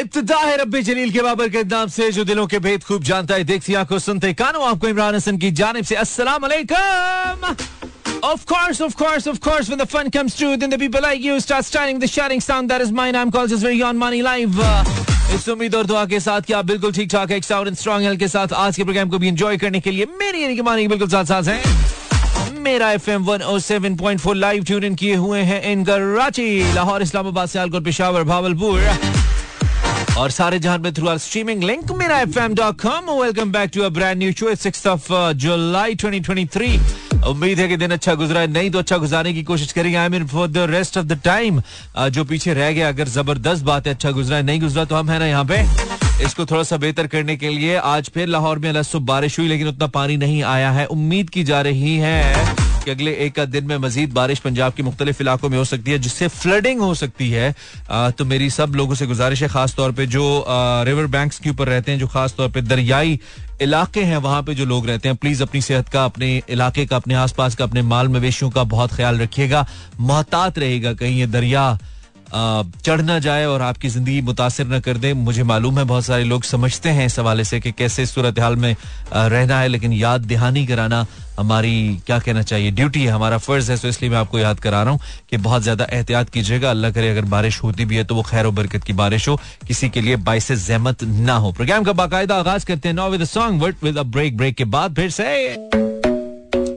इब्तदा है रब्बी जलील के बाबर के नाम से जो दिलों के भेद खूब जानता है देखती आँखों सुनते कानों आपको इमरान हसन की जानिब से अस्सलाम वालेकुम Of course, of course, of course, when the fun comes through, then the people like you start starting the shouting sound that is mine. I'm called just very on money live. इस उम्मीद और दुआ के साथ कि आप बिल्कुल ठीक ठाक एक साउंड एंड स्ट्रॉन्ग हेल्थ के साथ आज के प्रोग्राम को भी एंजॉय करने के लिए मेरी यानी कि मानी बिल्कुल साथ साथ हैं Mera F M one O seven point four live tune in किए हुए हैं इन कराची लाहौर इस्लामाबाद सियालकोट भावलपुर और सारे जहाँ में through our streaming link Mera F M dot com welcome back to a brand new show six of July twenty twenty three उम्मीद है कि दिन अच्छा गुजरा है, नहीं तो अच्छा गुजारने की कोशिश करेंगे I mean for the rest of the time जो पीछे रह गया, अगर ज़बरदस्त बात है अच्छा गुजरा है, नहीं गुजरा तो हम है ना यहाँ पे। इसको थोड़ा सा बेहतर करने के लिए आज फिर लाहौर में अलसुब बारिश हुई, लेकिन उतना पानी नहीं आया है। उम्मीद की जा रही है कि अगले एक दिन में मजीद बारिश पंजाब के मुख्तलिफ़ इलाकों में हो सकती है, जिससे फ्लडिंग हो सकती है। तो मेरी सब लोगों से गुजारिश है, खास तौर पे जो रिवर बैंक्स के ऊपर रहते हैं, जो खास तौर पे दरियाई इलाके हैं, वहाँ पे जो लोग रहते हैं प्लीज़ अपनी सेहत का, अपने इलाके का, अपने आसपास का, अपने माल मवेशियों का बहुत ख्याल रखिएगा। मोहतात रहेगा कहीं ये दरिया चढ़ ना जाए और आपकी ज़िंदगी मुतासर न कर दे। मुझे मालूम है बहुत सारे लोग समझते हैं इस हवाले से कि कैसे सूरत हाल में रहना है, लेकिन याद दहानी कराना हमारी क्या कहना चाहिए ड्यूटी है हमारा फ़र्ज़ है तो इसलिए मैं आपको याद करा रहा हूँ कि बहुत ज़्यादा एहतियात कीजिएगा अल्लाह करे अगर बारिश होती भी है तो वो खैर बरकत की बारिश हो किसी के लिए बाइस जहमत ना हो प्रोग्राम का बाकायदा आगाज़ करते हैं नो विद सॉन्ग वर्ट विद ब्रेक ब्रेक के बाद फिर से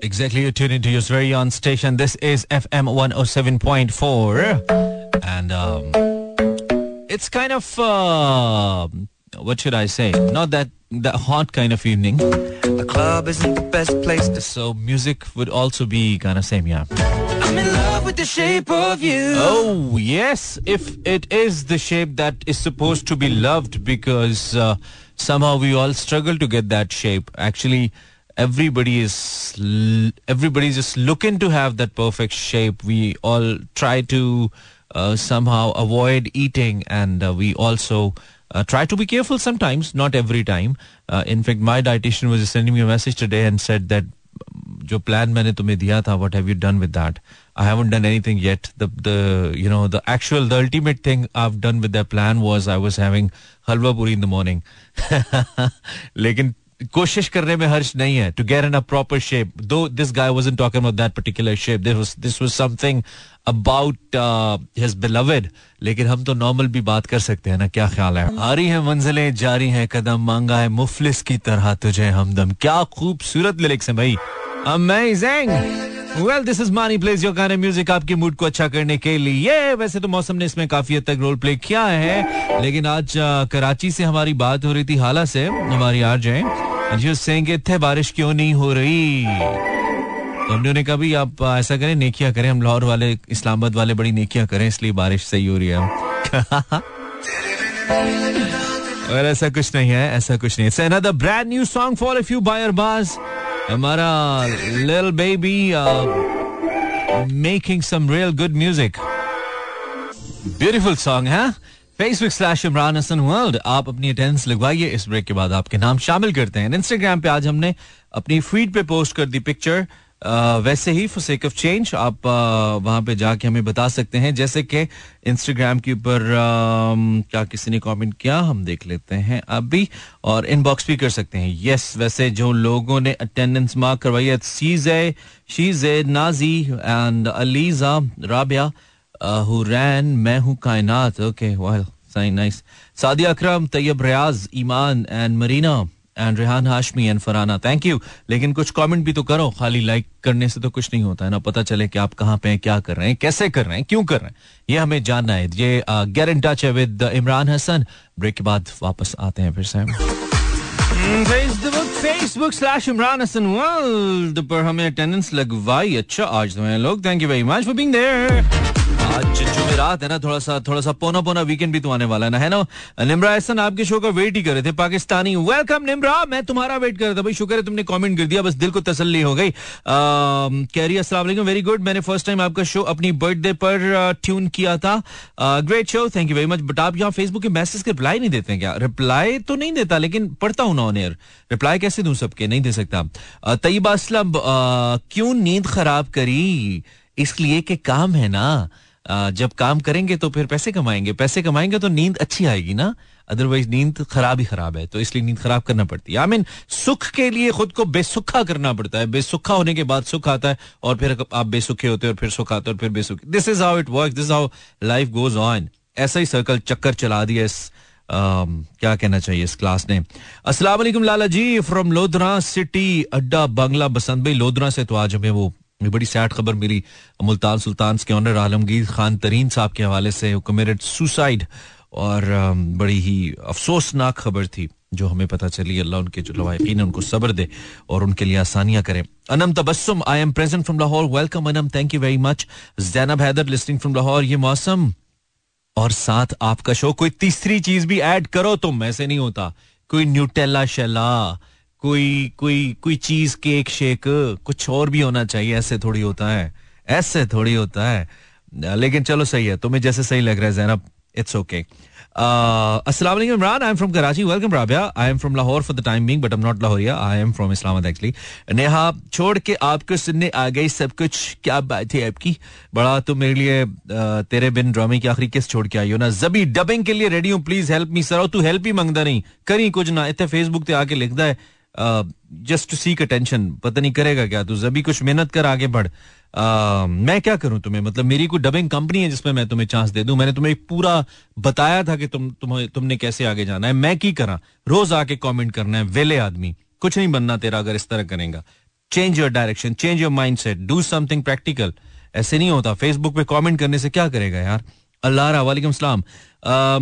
Exactly, you're tuned into your very own station. This is FM 107.4. and um, it's kind of uh, what should I say? Not that that hot kind of evening. The club isn't the best place to. So music would also be kind of same, yeah. I'm in love with the shape of you. Oh yes, if it is the shape that is supposed to be loved, because uh, somehow we all struggle to get that shape. Actually, everybody is everybody's just looking to have that perfect shape. We all try to uh, somehow avoid eating and uh, we also uh, try to be careful sometimes not every time. Uh, in fact my dietitian was sending me a message today and said that जो plan मैंने तुम्हें दिया था what have you done with that I haven't done anything yet the the you know the actual the ultimate thing I have done with that plan was I was having halwa puri in the morning लेकिन कोशिश करने में हर्ष नहीं है to get in a proper shape though this guy wasn't talking about that particular shape this was this was something about his beloved लेकिन हम तो नॉर्मल भी बात कर सकते हैं ना, क्या ख्याल है? रही है मंजिलें, जारी हैं कदम, मांगा है मुफलिस की तरह तुझे हमदम। क्या खूबसूरत लिरिक्स हैं भाई। Amazing well this is Mani place your गाने म्यूज़िक आपके मूड को अच्छा करने के लिए। वैसे तो मौसम ने इसमें काफ़ी हद तक रोल प्ले किया है। लेकिन आज कराची से हमारी बात हो रही थी, हाला से, हमारी है सेंगे थे बारिश क्यों नहीं हो रही? तो हमने कहा भी आप ऐसा करें, नेकिया करें, हम लाहौर वाले, इस्लामाबाद वाले बड़ी नेकिया करें, इसलिए बारिश सही हो रही है। और ऐसा कुछ नहीं है, ऐसा कुछ नहीं है। Another brand new song for a few buyer बाज हमारा lil baby making some real good music beautiful song है? Facebook slash Imran Hasan world आप अपनी अटेंडेंस लगवाइए। इस ब्रेक के बाद आपके नाम शामिल करते हैं। इंस्टाग्राम पे आज हमने अपनी फ़ीड पे पोस्ट कर दी पिक्चर वैसे ही फॉर सेक ऑफ़ चेंज आप वहाँ पे जाके हमें बता सकते हैं, जैसे कि इंस्टाग्राम के ऊपर क्या किसी ने कमेंट किया, हम देख लेते हैं अभी, और इनबॉक्स भी कर सकते हैं। यस वैसे जो लोगों ने अटेंडेंस मार्क करवाई है सीजे शीजे नाजी एंड अलीजा राबिया हु रैन मैं हूँ Kainat. Okay well nice Sadia Akram, Tayyab Riaz, Iman and Marina and Rehan Hashmi and Farana thank you लेकिन कुछ कमेंट भी तो करो, खाली लाइक करने से तो कुछ नहीं होता है ना। पता चले कि आप कहाँ पे हैं, क्या कर रहे हैं, कैसे कर रहे हैं, क्यों कर रहे हैं। ये हमें जानना है। ये गेट इन टच है विद इमरान हसन ब्रेक के बाद वापस आते हैं फिर से। Facebook slash Imran Hasan world पर हमें अटेंडेंस लगवाई। अच्छा आज तो लोग। Thank you very much for being there आज जुमेरात है ना, थोड़ा सा थोड़ा सा पोना पोना वीकेंड भी तो आने वाला है ना है ना? निमरा एहसन आपके शो का वेट ही कर रहे थे, पाकिस्तानी। वेलकम निमरा, मैं तुम्हारा वेट कर रहा था भाई, शुक्र है तुमने कमेंट कर दिया, बस दिल को तसल्ली हो गई। कह रही वालेकुम वेरी गुड मैंने फ़र्स्ट टाइम आपका शो अपनी बर्थडे पर ट्यून किया था। Great show thank you very much but आप यहाँ फेसबुक के मैसेज के रिप्लाई नहीं देते क्या? रिप्लाई तो नहीं देता, लेकिन पढ़ता हूँ ना ऑन रिप्लाई कैसे दूँ सबके? नहीं दे सकता। तयबा असलम क्यों नींद खराब करी? इसलिए के काम है ना जब काम करेंगे तो फिर पैसे कमाएँगे। पैसे कमाएँगे तो नींद अच्छी आएगी ना? अदरवाइज़ नींद खराब ही खराब है तो इसलिए नींद खराब करना पड़ती है। आई मीन सुख के लिए खुद को बेसुखा करना पड़ता है। बेसुखा होने के बाद सुख आता है और फिर आप बेसुखे होते हैं और फिर सुख आता है और फिर बेसुखे। This is how it work this how life goes on ऐसा ही सर्कल चक्कर चला दिया इस Um, क्या कहना चाहिए इस क्लास ने। वालेकुम लाला जी फ्रॉम लोधरा सिटी अड्डा बंगला बसंत। भाई लोधरा से तो आज हमें वो बड़ी सैड खबर मिली। मुल्तान सुल्तान के ऑनर आलमगीर खान तरीन साहब के हवाले से कमिटेड सुसाइड और बड़ी ही अफसोसनाक खबर थी, जो हमें पता चली। अल्लाह उनके जो लवाकिन उनको सब्र दे और उनके लिए आसानियाँ करें। Anam Tabassum I am present from Lahore welcome Anam thank you very much Zainab Haider listening from Lahore ये मौसम और साथ आपका शो कोई तीसरी चीज़ भी ऐड करो तुम, ऐसे नहीं होता। कोई न्यूटेला शेला कोई कोई कोई चीज़ केक शेक, कुछ और भी होना चाहिए, ऐसे थोड़ी होता है, ऐसे थोड़ी होता है। लेकिन चलो सही है, तुम्हें जैसे सही लग रहा है, जैनब इट्स ओके अस्सलाम Imran I am from Karachi welcome Rabia. I am from Lahore for the time being but am not Lahoria I am from Islamabad actually Neha, छोड़ के आपको सुनने आ गई सब कुछ, क्या बात है आपकी? बड़ा तो मेरे लिए तेरे बिन ड्रामे की आखिरी किस छोड़ के आई हो ना? जबी डबिंग के लिए रेडी हूँ प्लीज़ हेल्प मी सर तू हेल्प ही मंगता नहीं, करी कुछ ना, इतने फेसबुक पे आके लिखता है जस्ट टू सीक अटेंशन पता नहीं करेगा क्या तू? जबी कुछ मेहनत कर आगे बढ़। आ, मैं क्या करूँ तुम्हें? मतलब मेरी कोई डबिंग कंपनी है जिसमें मैं तुम्हें चांस दे दूँ? मैंने तुम्हें पूरा बताया था कि तुम तुम तुमने कैसे आगे जाना है। मैं की करा? रोज आके कमेंट करना है वेले आदमी। कुछ नहीं बनना तेरा अगर इस तरह करेगा। Change your direction change your mind set do something practical ऐसे नहीं होता। फेसबुक पे कमेंट करने से क्या करेगा यार? अल्लाह वालेकुम सलाम।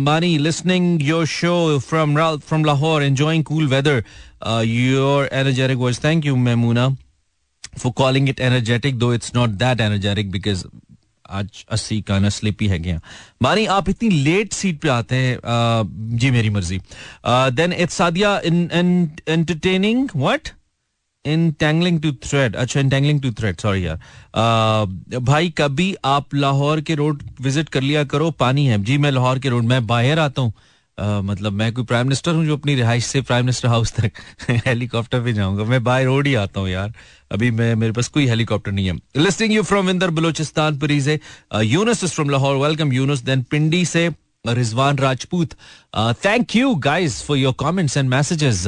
Mani listening your show from from Lahore enjoying cool weather your energetic voice thank you Memoona for calling it energetic, though it's not that energetic because आज अस्सी का न स्लिपी है गया मानी आप इतनी लेट सीट पे आते हैं जी मेरी मर्ज़ी। Then it's Sadia in entertaining what entangling to thread अच्छा इंटेंगलिंग टू थ्रेड सॉरी यार। भाई कभी आप लाहौर के रोड विज़िट कर लिया करो? पानी है। जी मैं लाहौर के रोड मैं बाहर आता हूँ। मतलब मैं कोई प्राइम मिनिस्टर हूँ जो अपनी रिहाइश से प्राइम मिनिस्टर हाउस तक हेलीकॉप्टर पे जाऊँगा। मैं बाय रोड ही आता हूँ यार। अभी मैं, मेरे पास कोई हेलीकॉप्टर नहीं है। लिस्टिंग यू फ्रॉम इंदर बलोचिस्तान पुरी से Younas is from Lahore welcome Younas then Pindi से Rizwan Rajput thank you guys for your comments and messages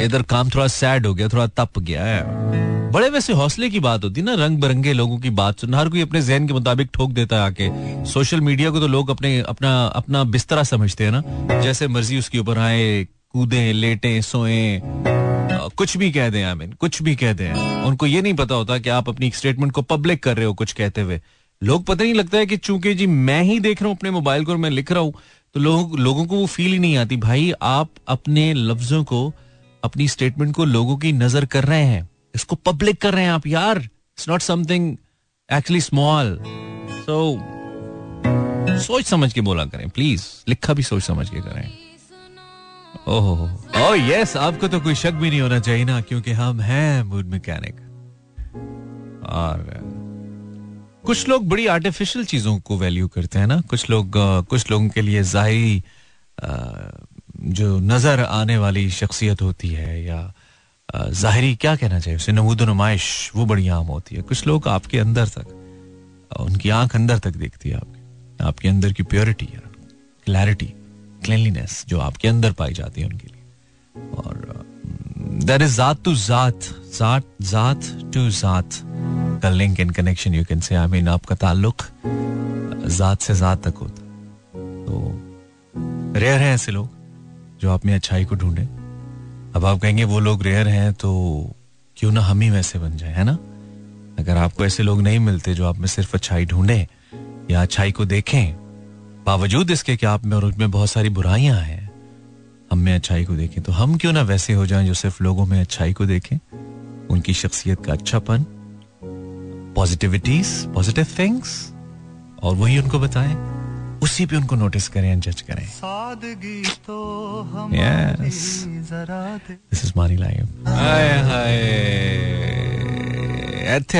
इधर काम थोड़ा सैड हो गया, थोड़ा तप गया है। बड़े वैसे हौसले की बात होती है ना रंग बिरंगे लोगों की बात सुनना। हर कोई अपने जहन के मुताबिक ठोक देता है आके। सोशल मीडिया को तो लोग अपने, अपना अपना बिस्तरा समझते हैं ना। जैसे मर्ज़ी उसके ऊपर आए, कूदे, लेटे, सोए। कुछ भी कह दें आई मीन कुछ भी कह दें। उनको ये नहीं पता होता कि आप अपनी स्टेटमेंट को पब्लिक कर रहे हो कुछ कहते हुए। लोग पता नहीं लगता है कि चूँकि जी मैं ही देख रहा हूँ अपने मोबाइल को और मैं लिख रहा हूँ तो लोग, लोगों को वो फील ही नहीं आती। भाई, आप अपने लफ्जों को अपनी स्टेटमेंट को लोगों की नज़र कर रहे हैं। इसको पब्लिक कर रहे हैं आप यार। It's not something actually small so सोच समझ के बोला करें प्लीज़ लिखा भी सोच समझ के करें। ओह ओह यस आपको तो कोई शक भी नहीं होना चाहिए ना, क्योंकि हम हैं मूड मैकेनिक और, कुछ लोग बड़ी आर्टिफिशियल चीज़ों को वैल्यू करते हैं ना। कुछ लोग, कुछ लोगों के लिए जाहिरी जो नज़र आने वाली शख्सियत होती है या ज़ाहरी क्या कहना चाहिए? उसे नमूद नुमाइश, वो बड़ी आम होती है। कुछ लोग आपके अंदर तक, उनकी आँख अंदर तक देखती है आपके। आपके अंदर की प्योरिटी क्लैरिटी क्लिनलीनेस जो आपके अंदर पाई जाती है उनके लिए। और देर इज़ जात टू जात जात जात टू जात का link in connection you can say I mean आपका ताल्लुक जात से जात तक होता तो रेयर हैं ऐसे लोग। जो आप में अच्छाई को ढूंढे। अब आप कहेंगे, वो लोग रेयर हैं तो क्यों ना हम ही वैसे बन जाए, है ना? अगर आपको ऐसे लोग नहीं मिलते जो आप में सिर्फ़ अच्छाई ढूंढे या अच्छाई को देखें, बावजूद इसके कि आप में और उसमें बहुत सारी बुराइयाँ हैं, हम में अच्छाई को देखें तो हम क्यों ना वैसे हो जाएँ जो सिर्फ़ लोगों में अच्छाई को देखें? उनकी शख्सियत का अच्छापन पॉजिटिविटीज पॉजिटिव थिंग्स और वही उनको बताएँ। उसी पे उनको नोटिस करें जज करें। दिस इज़ मारी लाइफ हाय हाय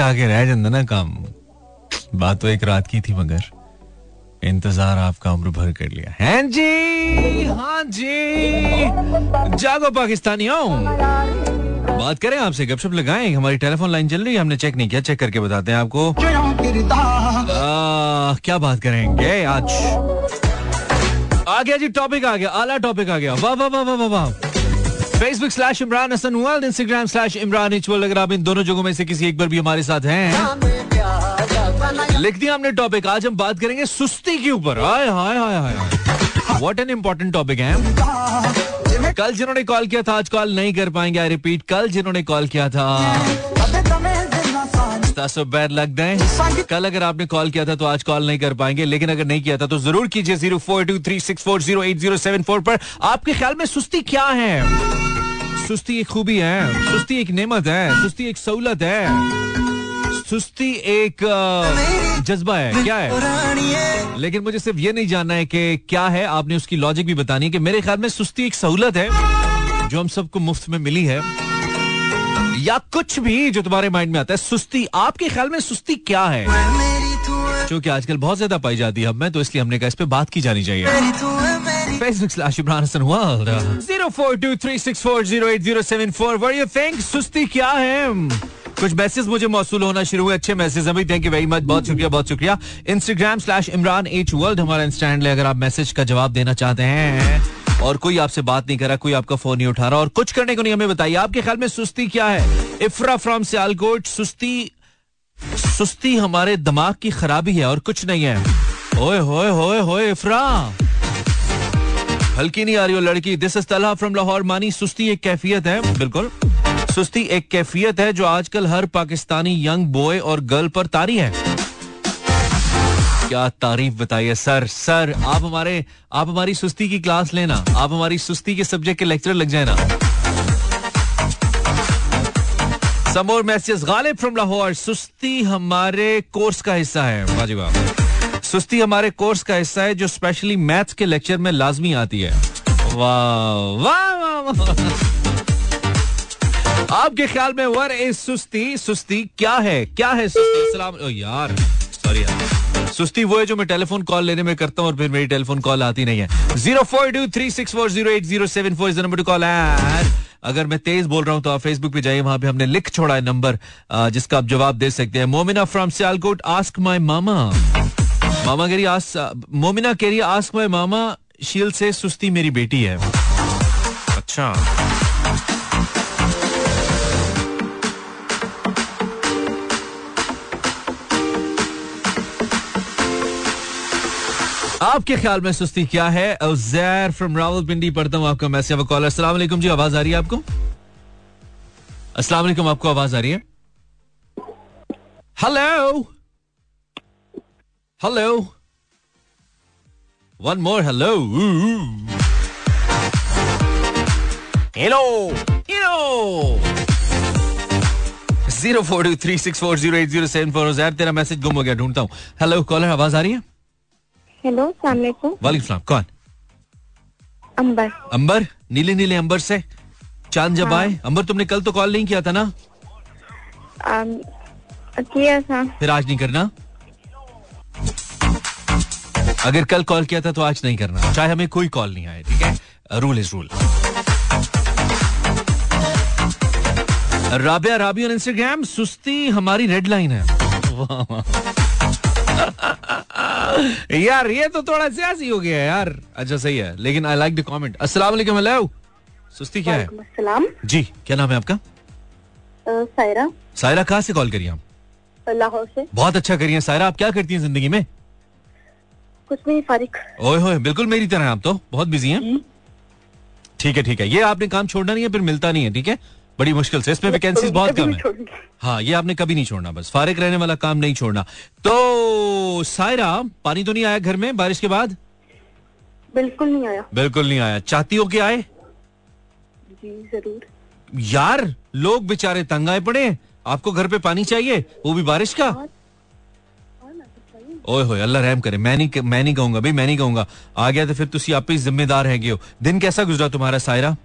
आगे रह जाता ना काम। बात तो एक रात की थी मगर। इंतज़ार आपका उम्र भर कर लिया। है जी हाँ जी। जागो पाकिस्तानी हूँ बात करें आपसे गपशप लगाएँ हमारी टेलीफोन लाइन चल रही है हमने चेक नहीं किया चेक करके बताते हैं आपको। आ, क्या बात करेंगे आज? आ गया जी टॉपिक आ गया आला टॉपिक आ गया। वाह वाह वाह वाह वाह Facebook slash Imran Hasan world Instagram slash Imran इचवल अगर आप इन दोनों जगहों में से किसी एक बार भी हमारे साथ हैं। लिख दिया हमने टॉपिक आज हम बात करेंगे सुस्ती के ऊपर। हाय हाय हाय हाय व्हाट एन इंपॉर्टेंट टॉपिक है। कल जिन्होंने कॉल किया था आज कॉल नहीं कर पाएँगे आई रिपीट कल जिन्होंने कॉल किया था। बैड लग है। कल अगर आपने कॉल किया था तो आज कॉल नहीं कर पाएँगे लेकिन अगर नहीं किया था तो ज़रूर कीजिए zero four two three six four zero eight zero seven four पर। आपके ख्याल में सुस्ती क्या है? सुस्ती एक खूबी है सुस्ती एक नेमत है सुस्ती एक सहूलत है। सुस्ती एक जज्बा है, क्या है? लेकिन मुझे सिर्फ़ ये नहीं जानना है कि क्या है। आपने उसकी लॉजिक भी बतानी है कि मेरे ख्याल में सुस्ती एक सहूलत है, जो हम सबको मुफ़्त में मिली है। या कुछ भी जो तुम्हारे माइंड में आता है, सुस्ती, आपके ख्याल में सुस्ती क्या है? क्योंकि आजकल बहुत ज़्यादा पाई जाती है मैं तो इसलिए हमने कहा इस पे बात की जानी चाहिए। Facebook slash Imran Hasan zero four two three six four zero eight zero seven four where you think सुस्ती क्या है? कुछ मैसेज मुझे मौसू होना शुरू हुए, अच्छे मैसेज अभी थैंक यू वेरी मच बहुत शुक्रिया बहुत शुक्रिया। Instagram slash Imran H world हमारा इंस्टैंड अगर आप मैसेज का जवाब देना चाहते हैं, और कोई आपसे बात नहीं कर रहा, कोई आपका फ़ोन नहीं उठा रहा, और कुछ करने को नहीं, हमें बताइए। आपके ख्याल में सुस्ती क्या है? इफ्रा फ्रॉम सियालकोट सुस्ती सुस्ती हमारे दिमाग की खराबी है, और कुछ नहीं है। ओए, होए होए होए इफ्रा हल्की नहीं आ रही हो लड़की। This is Talha from Lahore Mani सुस्ती एक कैफियत है। बिल्कुल। सुस्ती एक कैफियत है जो आजकल हर पाकिस्तानी यंग बॉय और गर्ल पर तारी है। क्या तारीफ़ बताइए, सर सर, आप हमारे, आप हमारी सुस्ती की क्लास लेना, आप हमारी सुस्ती के सब्जेक्ट के लेक्चर लग जाए ना। समोर मैसेज गालिब फ्रॉम लाहौर। सुस्ती हमारे कोर्स का हिस्सा है। वाजी वाह सुस्ती हमारे कोर्स का हिस्सा है जो स्पेशली मैथ्स के लेक्चर में लाजमी आती है। वाह वाह वाह। आपके ख्याल में वर ए सुस्ती सुस्ती क्या है? क्या है सुस्ती? सलाम ओ यार सॉरी यार। सुस्ती वो है जो मैं टेलीफोन कॉल लेने में करता हूँ और फिर मेरी टेलीफोन कॉल आती नहीं है। Zero four two three six four zero eight zero seven four number to call and अगर मैं तेज बोल रहा हूँ तो आप फेसबुक पे जाइए, वहाँ पे हमने लिख छोड़ा है नंबर जिसका आप जवाब दे सकते हैं। Momina from Sialkot ask my mama mama कह रही मोमिना कह रही आस्क माई मामा शील से सुस्ती मेरी बेटी है। अच्छा। आपके ख्याल में सुस्ती क्या है? अजैर फ्रॉम रावलपिंडी पढ़ता हूँ आपका मैसेज कॉलर अस्सलाम जी, आवाज़ आ रही है आपको? अस्सलाम आपको आवाज़ आ रही है? Hello hello one more hello hello hello zero four two three six four zero eight zero seven four तेरा मैसेज गुम हो गया, ढूंढता हूँ। हेलो कॉलर आवाज़ आ रही है? हेलो वालेकुम कौन अंबर अंबर नीले नीले अंबर से। चाँद जब हाँ। आए। अंबर तुमने कल तो कॉल नहीं किया था ना? आम, किया था। फिर आज नहीं करना? अगर कल कॉल किया था तो आज नहीं करना। चाहे हमें कोई कॉल नहीं आए ठीक है? Rule is rule Rabia Rabi on Instagram सुस्ती हमारी रेड लाइन है। यार ये तो थोड़ा सियासी हो गया यार। अच्छा सही है लेकिन आई लाइक द कमेंट अस्सलाम सुस्ती क्या है? अस्सलाम। जी क्या नाम है आपका? सायरा। सायरा कहाँ से कॉल करिए आप? लाहौर से। बहुत अच्छा करिए। सायरा आप क्या करती हैं ज़िंदगी में? कुछ नहीं फारिक। ओए होए बिल्कुल मेरी तरह आप तो। बहुत बिज़ी हैं। ठीक है ठीक है। ये आपने काम छोड़ना नहीं है फिर मिलता नहीं है ठीक है? बड़ी मुश्किल से। इसमें वैकेंसीज बहुत कम है। हाँ ये आपने कभी नहीं छोड़ना बस। फारिग रहने वाला काम नहीं छोड़ना। तो सायरा पानी तो नहीं आया घर में बारिश के बाद? बिल्कुल नहीं आया। बिल्कुल नहीं आया। चाहती हो कि आए? जी ज़रूर। यार लोग बेचारे तंग आए पड़े आपको घर पे पानी चाहिए? वो भी बारिश का? हाँ। ओए होए अल्लाह रहम करे। मैं नहीं मैं नहीं कहूँगा भाई मैं नहीं कहूँगा। आ गया तो फिर तुम आप ही जिम्मेदार है हो। दिन कैसा गुजरा तुम्हारा सायरा?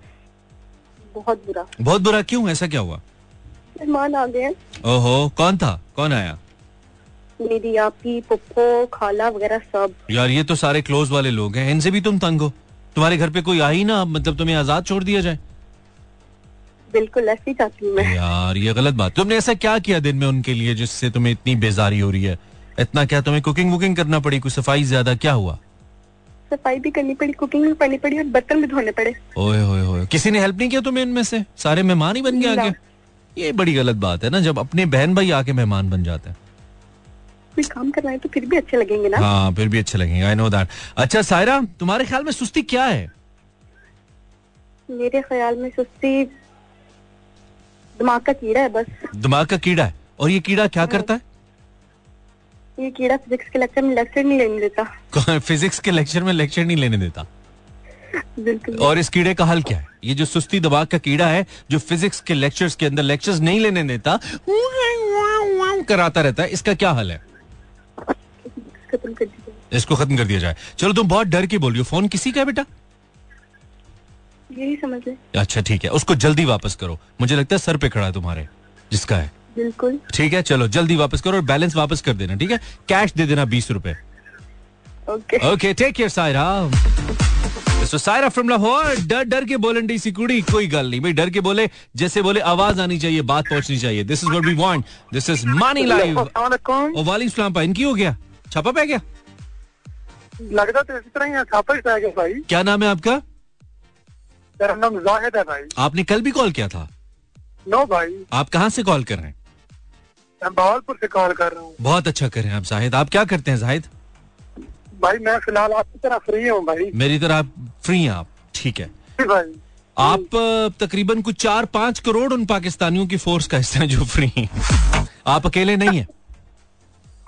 बहुत बुरा। बहुत बुरा क्यों? ऐसा क्या हुआ? मेहमान आ गए। ओहो कौन था? कौन आया? मेरी आपकी पुप्पो खाला वगैरह सब। यार ये तो सारे क्लोज वाले लोग हैं। इनसे भी तुम तंग हो। तुम्हारे घर पे कोई आई ना मतलब तुम्हें आज़ाद छोड़ दिया जाए। बिल्कुल ऐसी चाहती हूँ मैं। यार ये गलत बात। तुमने ऐसा क्या किया दिन में उनके लिए जिससे तुम्हें इतनी बेजारी हो रही है? इतना क्या तुम्हें कुकिंग वुकिंग करना पड़ी? कुछ सफ़ाई ज़्यादा क्या हुआ? सफ़ाई भी करनी पड़ी कुकिंग भी करनी पड़ी और बर्तन भी धोने पड़े। ओए होए होए किसी ने हेल्प नहीं किया तुम्हें इनमें से? सारे मेहमान ही बन गए आगे। ये बड़ी गलत बात है ना जब अपने बहन भाई आके मेहमान बन जाते हैं। कोई काम करवाए तो फिर भी अच्छे लगेंगे ना। हाँ फिर भी अच्छे लगेंगे आई नो दैट अच्छा सायरा तुम्हारे ख्याल में सुस्ती क्या है? मेरे ख्याल में सुस्ती दिमाग का कीड़ा है बस। दिमाग का कीड़ा है। और ये कीड़ा क्या करता है? ये कीड़ा फिजिक्स के लेक्चर में लेक्चर नहीं लेने देता। फिजिक्स के लेक्चर में लेक्चर नहीं लेने देता। बिल्कुल और इस कीड़े का हल क्या है? ये जो सुस्ती दिमाग का कीड़ा है जो फिजिक्स के लेक्चर्स के अंदर लेक्चर्स नहीं लेने देता कराता रहता है इसका क्या हल है? इसको खत्म कर दिया जाए। चलो तुम बहुत डर के बोल रही हो। फ़ोन किसी का है बेटा? यही समझ ले अच्छा ठीक है। उसको जल्दी वापस करो। मुझे लगता है सर पे खड़ा है तुम्हारे जिसका है। बिल्कुल। ठीक है चलो जल्दी वापस करो और बैलेंस वापस कर देना ठीक है? कैश दे देना बीस रुपए। Okay. Okay take care Saira. So Saira from Lahore डर डर के बोलन डी सी कुड़ी कोई गल नहीं। भाई डर के बोले जैसे बोले आवाज़ आनी चाहिए बात पहुंचनी चाहिए। This is what we want this is Mani live ओ वाली सलाम पा इनकी हो गया? छापा पै गया? लगता तो इसी तरह ही छापा ही भाई। क्या नाम है आपका? नाम जाहिद है भाई। आपने कल भी कॉल किया था? नो भाई। आप कहाँ से कॉल कर रहे हैं? मैं बहावलपुर से कॉल कर रहा हूँ। बहुत अच्छा कर रहे हैं आप जाहिद। आप क्या करते हैं जाहिद? भाई मैं फ़िलहाल आपकी तरह फ्री हूँ भाई। मेरी तरह आप फ्री हैं आप। ठीक है। भाई। आप तकरीबन कुछ चार पाँच करोड़ उन पाकिस्तानियों की फोर्स का हिस्सा जो फ्री हैं। आप अकेले नहीं है?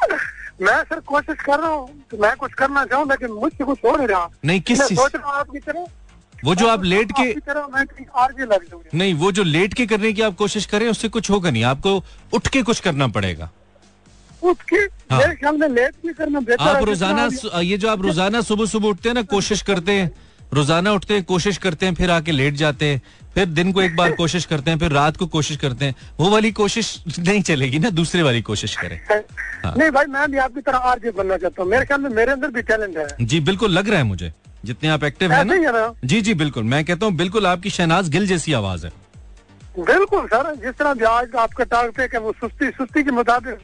मैं सर कोशिश कर रहा हूँ मैं कुछ करना चाहूँ लेकिन मुझसे कुछ हो नहीं रहा। नहीं किस चीज़ सोच रहा हूँ आपकी तरह वो जो आप लेट के लग जाऊँ नहीं वो जो लेट के करने की आप कोशिश करें उससे कुछ होगा नहीं। आपको उठ के कुछ करना पड़ेगा। उठ के? हाँ। मेरे ख्याल में लेट भी करना बेहतर आप रोज़ाना ये जो आप रोज़ाना सुबह सुबह उठते हैं ना कोशिश करते हैं। रोज़ाना उठते हैं कोशिश करते हैं फिर आके लेट जाते हैं। फिर दिन को एक बार कोशिश करते हैं फिर रात को कोशिश करते हैं। वो वाली कोशिश नहीं चलेगी ना दूसरे वाली कोशिश करें। अभी- नहीं भाई मैं भी आपकी तरह आरजे बनना चाहता हूँ। मेरे ख्याल में मेरे अंदर भी टैलेंट है। जी बिल्कुल लग रहा है मुझे। जितने आप एक्टिव है ही है ना? जी जी बिल्कुल। मैं कहता हूँ बिल्कुल आपकी शहनाज गिल जैसी आवाज़ है। बिल्कुल सर। जिस तरह भी आज आपका टॉपिक है वो सुस्ती सुस्ती के मुताबिक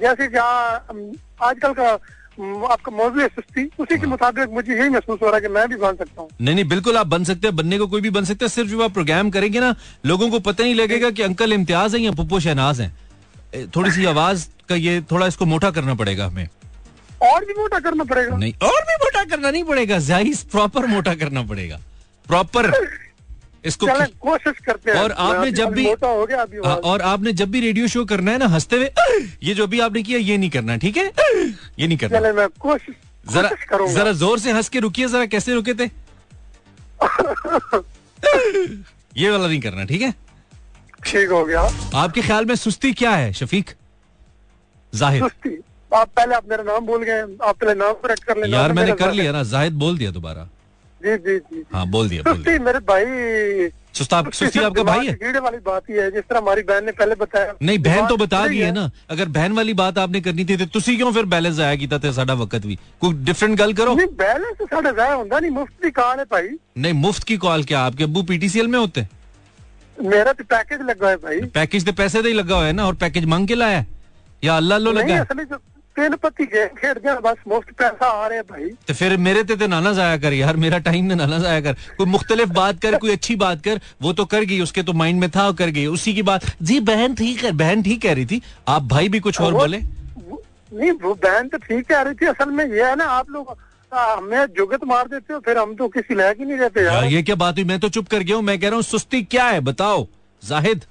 जैसे कि आजकल का आपका मौजूद है सुस्ती उसी हाँ। के मुताबिक मुझे यही महसूस हो रहा है कि मैं भी बन सकता हूँ। नहीं नहीं बिल्कुल आप बन सकते हैं बनने को कोई भी बन सकता है। सिर्फ़ जब आप प्रोग्राम करेंगे ना लोगों को पता नहीं लगेगा कि अंकल इम्तियाज़ है या पुप्पो शहनाज है। थोड़ी सी आवाज़ का ये थोड़ा इसको मोटा करना पड़ेगा हमें। और भी मोटा करना पड़ेगा। नहीं और भी मोटा करना नहीं पड़ेगा ज़ाहिर प्रॉपर मोटा करना पड़ेगा। प्रॉपर इसको कोशिश करते हैं। और आपने जब भी- मोटा हो गया अभी हाँ, और आपने जब भी रेडियो शो करना है ना हँसते हुए ये जो भी आपने किया ये नहीं करना ठीक है? ये नहीं करना। मैं कोशिश जरा जरा ज़ोर से हंस के रुकिए जरा कैसे रुके थे? ये वाला नहीं करना ठीक है? ठीक हो गया। आपके ख्याल में सुस्ती क्या है शफीक? ज़ाहिर। आप पहले आप मेरा नाम भूल गए आप पहले नाम करेक्ट कर लेना यार मैंने कर लिया ना जाहिद बोल दिया दोबारा। जी जी जी हाँ बोल दिया बोल दिया। सुस्ती मेरे भाई। सुस्ता सुस्ती आपका भाई है? कीड़े वाली बात ही है जिस तरह हमारी बहन ने पहले बताया। नहीं बहन तो बता दी है। ना अगर बहन वाली बात आपने करनी थी तो तुसी क्यों फिर बैलेंस आया कीता थे साडा वक्त भी? कोई डिफरेंट गल करो। नहीं बैलेंस तो साढ़े जाया होता नहीं मुफ़्त की कहान है भाई। नहीं मुफ़्त की कॉल क्या आपके अब्बू पीटीसीएल में होते? मेरा तो पैकेज लगा है भाई। पैकेज तो पैसे तो ही लगा हुआ है ना और पैकेज मांग के लाया? या अल्लाह अल्लाह लगा नहीं है? असली जो तीन पत्ती गेम खेल दिया बस मुफ़्त पैसा आ रहे हैं भाई तो फिर मेरे ते ते नाना जाया कर यार मेरा टाइम ने नाना जाया कर कोई मुख्तलिफ़ बात कर कोई अच्छी बात कर वो तो कर गई उसके तो माइंड में था कर गई उसी की बात जी बहन ठीक है बहन ठीक कह रही थी आप भाई भी कुछ और बोले नहीं वो बहन तो ठीक कह रही थी असल में ये है ना आप लोग हमें जुगत मार देते हो फिर हम तो किसी लायक ही नहीं रहते यार ये क्या बात हुई मैं तो चुप कर गया हूँ मैं कह रहा हूँ सुस्ती क्या है बताओ जाहिद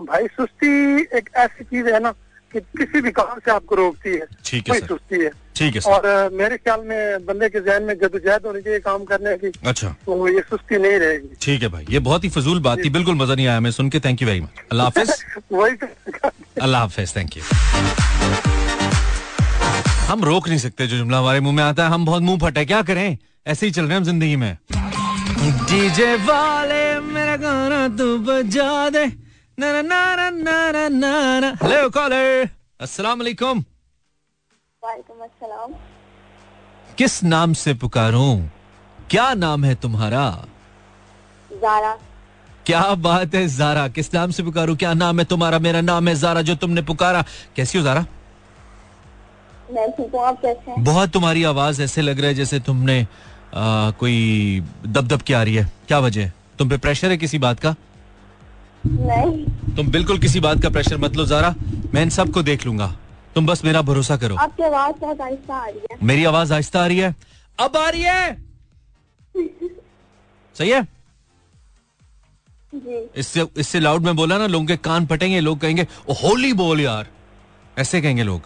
भाई सुस्ती एक ऐसी चीज़ है ना कि किसी भी काम से आपको रोकती है ठीक है सुस्ती है। ठीक है और मेरे ख्याल में बंदे के जहन में जदोजहद होनी चाहिए काम करने की अच्छा। तो ये सुस्ती नहीं रहेगी। ठीक है भाई ये बहुत ही फजूल बात थी बिल्कुल मज़ा नहीं आया मैं सुन के thank you very much Allah हाफिज। वही तो। अल्लाह हाफिज थैंक यू हम रोक नहीं सकते जो जुमला हमारे मुँह में आता है हम बहुत मुँह फटे क्या करें? ऐसे ही चल रहे हैं हम ज़िंदगी में। डीजे वाले मेरा गाना तू बजा दे। ना ना ना ना ना ना ना हेलो कॉलर अस्सलाम वालेकुम वालेकुम अस्सलाम किस नाम से पुकारूं? क्या नाम है तुम्हारा? जारा क्या बात है जारा किस नाम से पुकारू? क्या नाम है तुम्हारा? मेरा नाम है जारा जो तुमने पुकारा। कैसी हो जारा मैं ठीक हूँ आप कैसे हैं? बहुत तुम्हारी आवाज़ ऐसे लग रहा है जैसे तुमने आ, कोई दबदब की आ रही है। क्या वजह? तुम पे प्रेशर है किसी बात का? नहीं। तुम बिल्कुल किसी बात का प्रेशर मत लो जारा। मैं इन सबको देख लूँगा। तुम बस मेरा भरोसा करो। आपकी आवाज़ बहुत आहिस्ता आ रही है। मेरी आवाज़ आहिस्ता आ रही है? अब आ रही है? सही है? जी। इससे इससे लाउड में बोला ना लोगों के कान फटेंगे लोग कहेंगे ओ होली बोल यार। ऐसे कहेंगे लोग।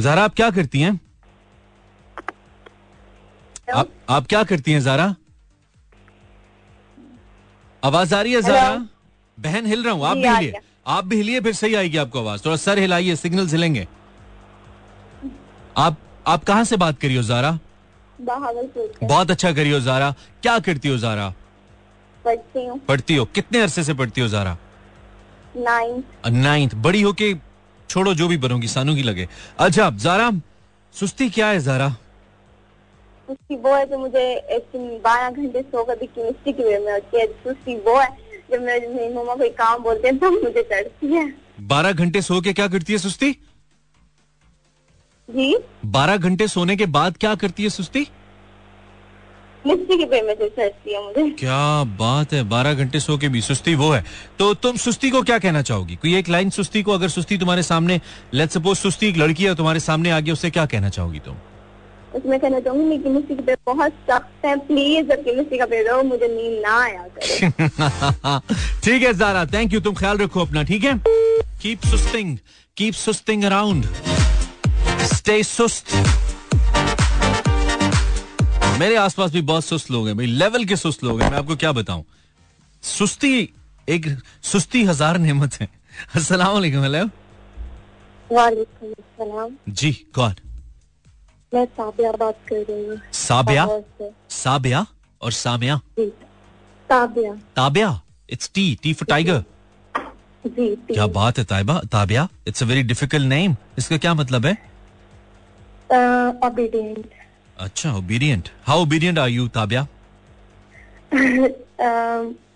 जारा आप क्या करती हैं? आप आप क्या करती हैं जारा? आवाज़ आ रही है जारा बहन हिल रहा हूँ आप भी हिलिए। आप भी हिलिए फिर सही आएगी आपको आवाज़। थोड़ा सर हिलाइए सिग्नल हिलेंगे। आप आप कहाँ से बात करी हो जारा बहुत अच्छा करी हो जारा क्या करती हो जारा पढ़ती हूँ। पढ़ती हो। कितने अरसे से पढ़ती हो जारा नाइन्थ नाइन्थ बड़ी होके छोड़ो जो भी बनोगी सानू की लगे। अच्छा जारा सुस्ती क्या है जारा उसकी वो है जो मुझे एक बारह घंटे सो कभी केमिस्ट्री की वे में होती है उसकी वो है जब मेरे मम्मा कोई काम बोलते हैं तब मुझे चढ़ती है। बारह घंटे सो के क्या करती है सुस्ती? जी? बारह घंटे सोने के बाद क्या करती है सुस्ती? केमिस्ट्री की वे में चढ़ती है मुझे। क्या बात है बारह घंटे सो के भी सुस्ती वो है। तो तुम सुस्ती को क्या कहना चाहोगी? कोई एक लाइन सुस्ती को अगर सुस्ती तुम्हारे सामने लेट सपोज़ सुस्ती एक लड़की है तुम्हारे सामने आ गई उससे क्या कहना चाहोगी तुम? उसमें कहना चाहूँगी मेरी केमिस्ट्री की पेपर बहुत सख्त है। प्लीज़ जब केमिस्ट्री का पेपर मुझे नींद ना आया करे। ठीक है जारा थैंक यू तुम ख्याल रखो अपना ठीक है? कीप सुस्तिंग कीप सुस्तिंग अराउंड स्टे सुस्त मेरे आसपास भी बहुत सुस्त लोग हैं भाई लेवल के सुस्त लोग हैं। मैं आपको क्या बताऊँ? सुस्ती एक सुस्ती हज़ार नेमत है। अस्सलाम वालेकुम हेलो वालेकुम जी कौन मैं साबिया बात कर रही हूँ। साबिया? साबिया और सामिया? जी। Sabia. Tabia? It's T T for tiger जी क्या बात है Taiba. Tabia it's a very difficult name इसका क्या मतलब है? ओबीडियंट अच्छा obedient how obedient are you Tabia?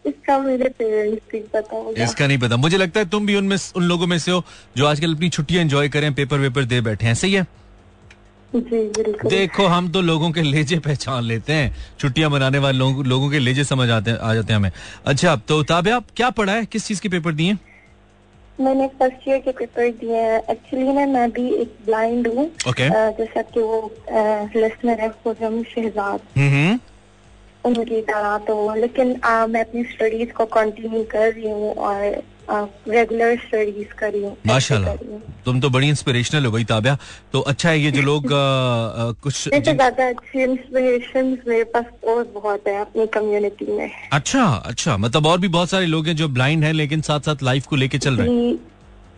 इसका मेरे पेरेंट्स भी पता होगा। इसका नहीं पता। मुझे लगता है तुम भी उनमें उन लोगों में से हो जो आजकल अपनी छुट्टियाँ एंजॉय करें पेपर वेपर दे बैठे हैं। सही है? देखो हम तो लोगों के लेजे पहचान लेते हैं। छुट्टियाँ मनाने वाले लोग, लोगों के लेजे समझ आते हैं आ जाते हैं हमें। अच्छा तो ताबिया क्या पढ़ा है? किस चीज़ के पेपर दिए मैंने फ़र्स्ट ईयर के पेपर दिए हैं। एक्चुअली ना मैं भी एक ब्लाइंड हूँ। Okay. जैसा कि वो लिसनर है खुरम शहजाद। हम्म उनकी तरह तो लेकिन अ, मैं अपनी स्टडीज़ को कंटिन्यू कर रही हूँ और रेगुलर स्टडीज़ कर माशाल्लाह। तुम तो बड़ी इंस्पिरेशनल हो गई ताबिया। तो अच्छा है ये जो लोग आ, आ, कुछ इससे ज़्यादा अच्छी इंस्पिरेशन मेरे पास और बहुत है अपनी कम्युनिटी में। अच्छा अच्छा। मतलब और भी बहुत सारे लोग हैं जो ब्लाइंड हैं लेकिन साथ साथ लाइफ को लेके चल रहे हैं।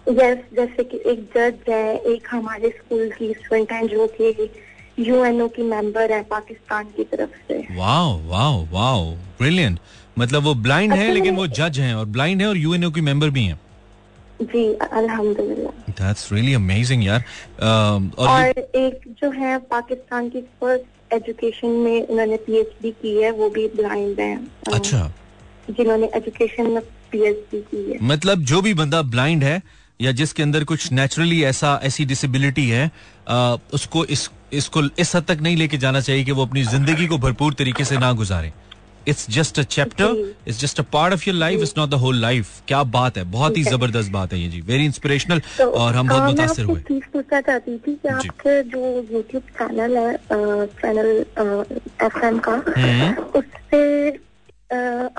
यस जैसे कि एक जज है एक हमारे स्कूल की स्टूडेंट है जो कि यूएनओ की मेंबर है पाकिस्तान की तरफ़ से। वाओ वाओ वाओ ब्रिलियंट मतलब वो ब्लाइंड है अच्छा, लेकिन वो जज हैं और ब्लाइंड है और यूएनओ की मेंबर भी हैं। जी अल्हम्दुलिल्लाह। दैट्स रियली अमेजिंग यार। अम, और और एक जो है पाकिस्तान की फ़र्स्ट एजुकेशन में उन्होंने पीएचडी की है वो भी ब्लाइंड है। अच्छा। जिन्होंने एजुकेशन में पीएचडी की है। मतलब जो भी बंदा ब्लाइंड है या जिसके अंदर कुछ नेचुरली ऐसा ऐसी डिसेबिलिटी है अ, उसको इस इसको इस हद तक नहीं लेके जाना चाहिए कि वो अपनी ज़िंदगी को भरपूर तरीके से ना गुजारे। It's just a chapter it's just a part of your life it's not the whole life क्या बात है? बहुत ही ज़बरदस्त बात है ये जी। वेरी इंस्पिरेशनल तो और हम बहुत हाँ, मुतासर हुए। चीज़ पूछना चाहती थी कि आपके जो यूट्यूब चैनल है चैनल एफ़ का हम्म। उससे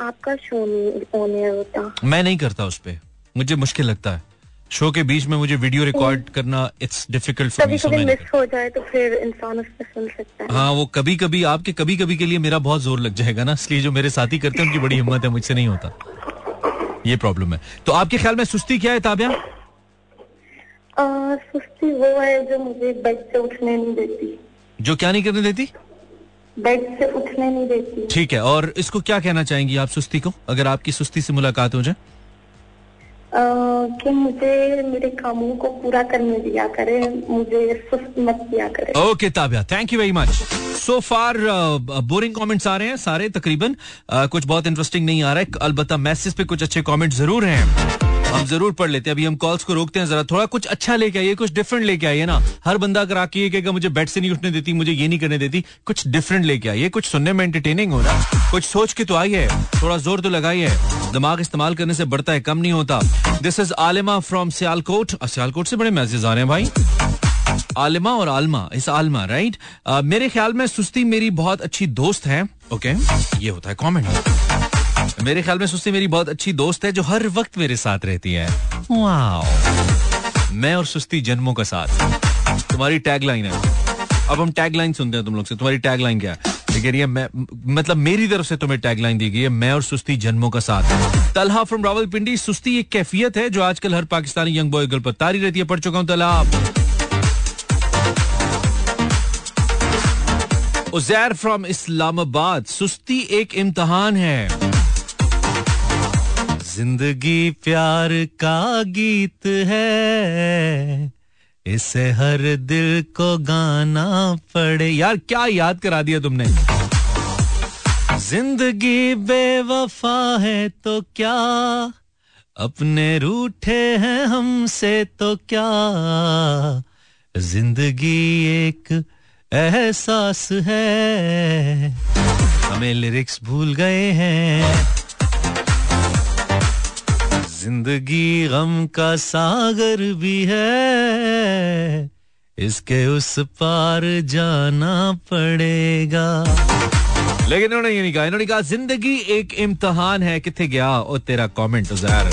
आपका शो नहीं होने होता। मैं नहीं करता उस पे। मुझे मुश्किल लगता है। शो के बीच में मुझे वीडियो रिकॉर्ड करना इट्स डिफ़िकल्ट फॉर मी सो हो जाए तो फिर इंसान सुन सकता है। हाँ वो कभी कभी आपके कभी कभी के लिए मेरा बहुत ज़ोर लग जाएगा ना इसलिए जो मेरे साथी करते हैं उनकी बड़ी हिम्मत है मुझसे नहीं होता। ये प्रॉब्लम है। तो आपके ख्याल में सुस्ती क्या है ताबिया? सुस्ती वो है जो मुझे बेड से उठने नहीं देती। जो क्या नहीं करने देती? बेड से उठने नहीं देती। ठीक है और इसको क्या कहना चाहेंगी आप सुस्ती को? अगर आपकी सुस्ती से मुलाकात हो जाए। कि मुझे मेरे कामों को पूरा करने दिया करे मुझे सुस्त मत किया करे। Okay Tabia thank you very much so far boring comments आ रहे हैं सारे तकरीबन। uh, कुछ बहुत इंटरेस्टिंग नहीं आ रहा है। अलबत्ता मैसेज पे कुछ अच्छे कमेंट ज़रूर हैं। हम ज़रूर पढ़ लेते हैं। अभी हम कॉल्स को रोकते हैं, जरा थोड़ा कुछ अच्छा लेके आइए, कुछ डिफरेंट लेके आइए ना। हर बंदा अगर आके ये कहेगा, मुझे बेड से नहीं उठने देती, मुझे ये नहीं करने देती, कुछ डिफरेंट लेके आइए। कुछ सुनने में एंटरटेनिंग हो ना कुछ सोच के तो आइए थोड़ा ज़ोर तो लगाइए दिमाग इस्तेमाल करने से बढ़ता है, कम नहीं होता। This is Alima from Sialkot Sialkot से बड़े मैसेज आ रहे हैं भाई। आलिमा और आलमा इस आलमा राइट मेरे ख्याल में सुस्ती मेरी बहुत अच्छी दोस्त है ओके ये होता है कमेंट मेरे ख्याल में सुस्ती मेरी बहुत अच्छी दोस्त है जो हर वक्त मेरे साथ रहती है। मैं और सुस्ती जन्मों का साथ। तुम्हारी टैग लाइन है। अब हम टैग लाइन सुनते हैं तुम लोग से। तुम्हारी टैग लाइन क्या है? मैं मतलब मेरी तरफ़ से तुम्हें टैग लाइन दी गई है, मैं और सुस्ती जन्मों का साथ तलहा फ्रॉम रावलपिंडी, सुस्ती एक कैफियत है जो आजकल हर पाकिस्तानी यंग बॉय गर्ल पर तारी रहती है। पढ़ चुका हूँ तलहा। उजैर फ्रॉम इस्लामाबाद, सुस्ती एक इम्तहान है। ज़िंदगी प्यार का गीत है। इसे हर दिल को गाना पड़े। यार, क्या याद करा दिया तुमने? ज़िंदगी बेवफा है तो क्या? अपने रूठे हैं हमसे तो क्या? ज़िंदगी एक एहसास है। हमें लिरिक्स भूल गए हैं। ज़िंदगी गम का सागर भी है। इसके उस पार जाना पड़ेगा। लेकिन इन्होंने ये नहीं कहा। इन्होंने कहा, ज़िंदगी एक इम्तहान है। कितने गया? और तेरा कमेंट उजैर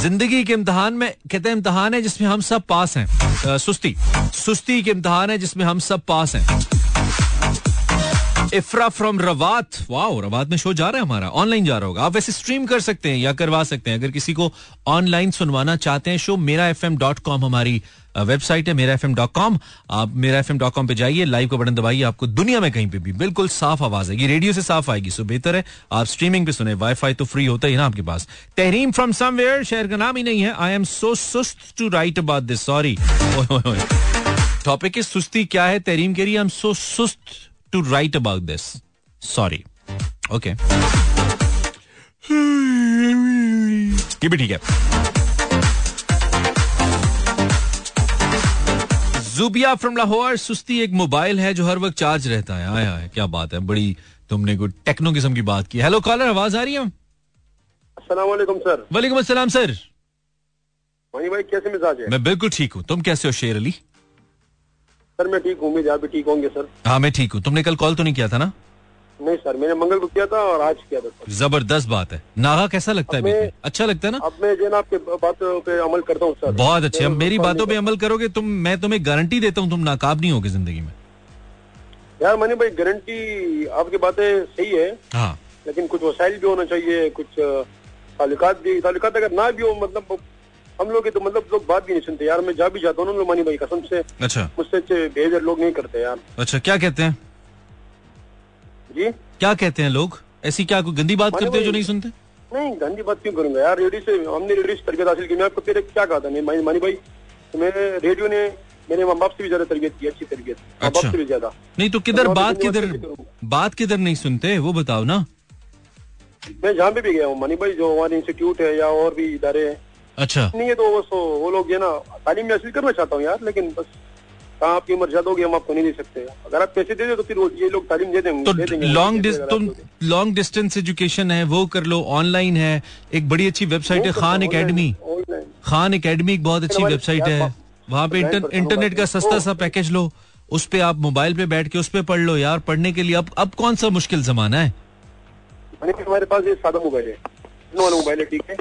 ज़िंदगी के इम्तहान में कहते हैं इम्तहान है जिसमें हम सब पास हैं? सुस्ती। सुस्ती के इम्तहान है जिसमें हम सब पास हैं। इफ्रा फ्रॉम रवात वाओ रवात में शो जा रहा है हमारा ऑनलाइन जा रहा होगा आप वैसे स्ट्रीम कर सकते हैं या करवा सकते हैं। अगर किसी को ऑनलाइन सुनवाना चाहते हैं show Mera F M dot com हमारी वेबसाइट है, Mera F M dot com आप मेरा एफ़ एम डॉट कॉम पे जाइए लाइव का बटन दबाइए, आपको दुनिया में कहीं पे भी बिल्कुल साफ़ आवाज़ आएगी। रेडियो से साफ़ आएगी सो बेहतर है। आप स्ट्रीमिंग पे सुने वाईफाई तो फ्री होता ही ना आपके पास। तहरीम फ्रॉम समवेयर शहर का नाम ही नहीं है। आई एम सो सुस्त to write about this sorry topic is सुस्ती क्या है तहरीम के लिए? आई एम सो सुस्त to write about this sorry okay ये भी ठीक है। जुबिया फ्रॉम लाहौर सुस्ती एक मोबाइल है जो हर वक्त चार्ज रहता है। आया है क्या बात है बड़ी तुमने कोई टेक्नो किस्म की बात की। हेलो कॉलर आवाज़ आ रही है? सर वालेकुम अस्सलाम सर भाई कैसे मिजाज है? मैं बिल्कुल ठीक हूँ। तुम कैसे हो शेर अली? सर मैं ठीक हूँ उम्मीद आप भी ठीक होंगे सर। हाँ मैं ठीक हूँ। तुमने कल कॉल तो नहीं किया था ना? नहीं सर मैंने मंगल को किया था और आज किया था ज़बरदस्त बात है। नागा कैसा लगता है? अच्छा लगता है ना? अब मैं जो ना आपके बातों पे अमल करता हूँ सर। बहुत अच्छे। अब मेरी बातों पे अमल करोगे तुम मैं तुम्हें गारंटी देता हूँ तुम नाकाब नहीं होगे ज़िंदगी में। यार मनी भाई गारंटी आपकी बातें सही है हाँ। लेकिन कुछ वसाइल भी होना चाहिए कुछ ताल्लुकात भी ताल्लुकात अगर ना भी हो मतलब हम लोग तो मतलब लोग बात भी नहीं सुनते यार मैं जा भी जाता हूँ मानी भाई कसम से। अच्छा। मुझसे अच्छे बिहेवियर लोग नहीं करते यार। अच्छा क्या कहते हैं? जी? क्या कहते हैं लोग? ऐसी क्या कोई गंदी बात करते हो जो नहीं सुनते? नहीं गंदी बात क्यों करूँगा यार? रेडियो से हमने रेडियो से तरबियत हासिल की। मैं आपको फिर क्या कहा था? नहीं मानी भाई तो मेरे रेडियो ने मेरे माँ बाप से भी ज़्यादा तरबियत की अच्छी तरबियत। माँ अच्छा। बाप से भी ज़्यादा। नहीं तो किधर मैं बात किधर बात बात किधर नहीं सुनते वो बताओ ना। मैं जहाँ पे भी गया हूँ मनी भाई जो हमारे इंस्टीट्यूट है या और भी इदारे हैं अच्छा। नहीं है तो वो वो लोग है ना तालीम हासिल करना चाहता हूँ यार लेकिन बस कहाँ आपकी उम्र ज़्यादा होगी हम आपको नहीं दे सकते। अगर आप पैसे दे दे तो फिर ये लोग तालीम दे देंगे तो लॉन्ग तुम लॉन्ग डिस्टेंस एजुकेशन है वो कर लो ऑनलाइन है एक बड़ी अच्छी वेबसाइट है खान ऑनलाइन। खान अकेडमी एक बहुत अच्छी वेबसाइट है वहाँ पे इंटरनेट का सस्ता सा पैकेज लो उस पे आप मोबाइल पे बैठ के उस पे पढ़ लो यार पढ़ने के लिए। अब अब कौन सा मुश्किल जमाना है? हमारे पास ये सादा मोबाइल है। मोबाइल है ठीक है?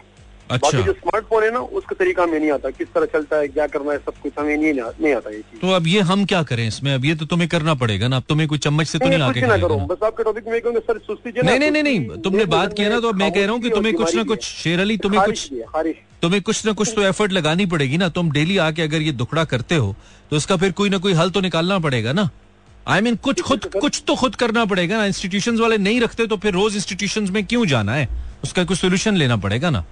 अच्छा। बाकी जो स्मार्टफ़ोन है ना उसका तरीका हमें नहीं आता किस तरह चलता है क्या करना है सब कुछ हमें नहीं नहीं आता ये चीज़। तो अब ये हम क्या करें इसमें? अब ये तो तुम्हें करना पड़ेगा ना अब तुम्हें कोई चम्मच से तो नहीं लाके ना करो। बस आपके टॉपिक में कहूँगा सर सुस्ती नहीं नहीं नहीं नहीं तुमने बात किया ना तो अब मैं कह रहा हूँ कि तुम्हें कुछ ना कुछ शेर अली तुम्हें कुछ तुम्हें कुछ ना कुछ तो एफर्ट लगानी पड़ेगी ना तुम डेली आके अगर ये दुखड़ा करते हो तो उसका फिर कोई ना कोई हल तो निकालना पड़ेगा ना। आई I मीन mean, कुछ खुद कुछ तो खुद करना पड़ेगा ना। इंस्टीट्यूशंस वाले नहीं रखते तो फिर रोज इंस्टीट्यूशंस में क्यों जाना है? उसका कुछ सोल्यूशन लेना पड़ेगा ना।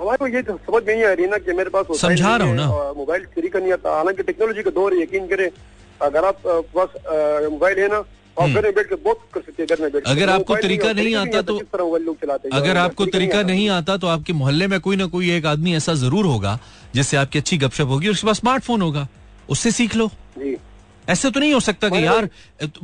हमारे को ये तो समझ नहीं आ रही ना कि मेरे पास समझा रहा हूँ ना। मोबाइल तरीका नहीं आता हालाँकि टेक्नोलॉजी का दौर यकीन करें अगर आप पास मोबाइल है ना तो हैं। हम्म। अगर आपको तरीका और नहीं आता तो- हैं अगर आपको तरीका। नहीं आता तो आपके मोहल्ले में कोई ना कोई एक आदमी ऐसा ज़रूर होगा जिससे आपकी अच्छी गपशप होगी और उसके पास स्मार्टफ़ोन होगा उससे सीख लो ऐसे तो नहीं हो सकता कि यार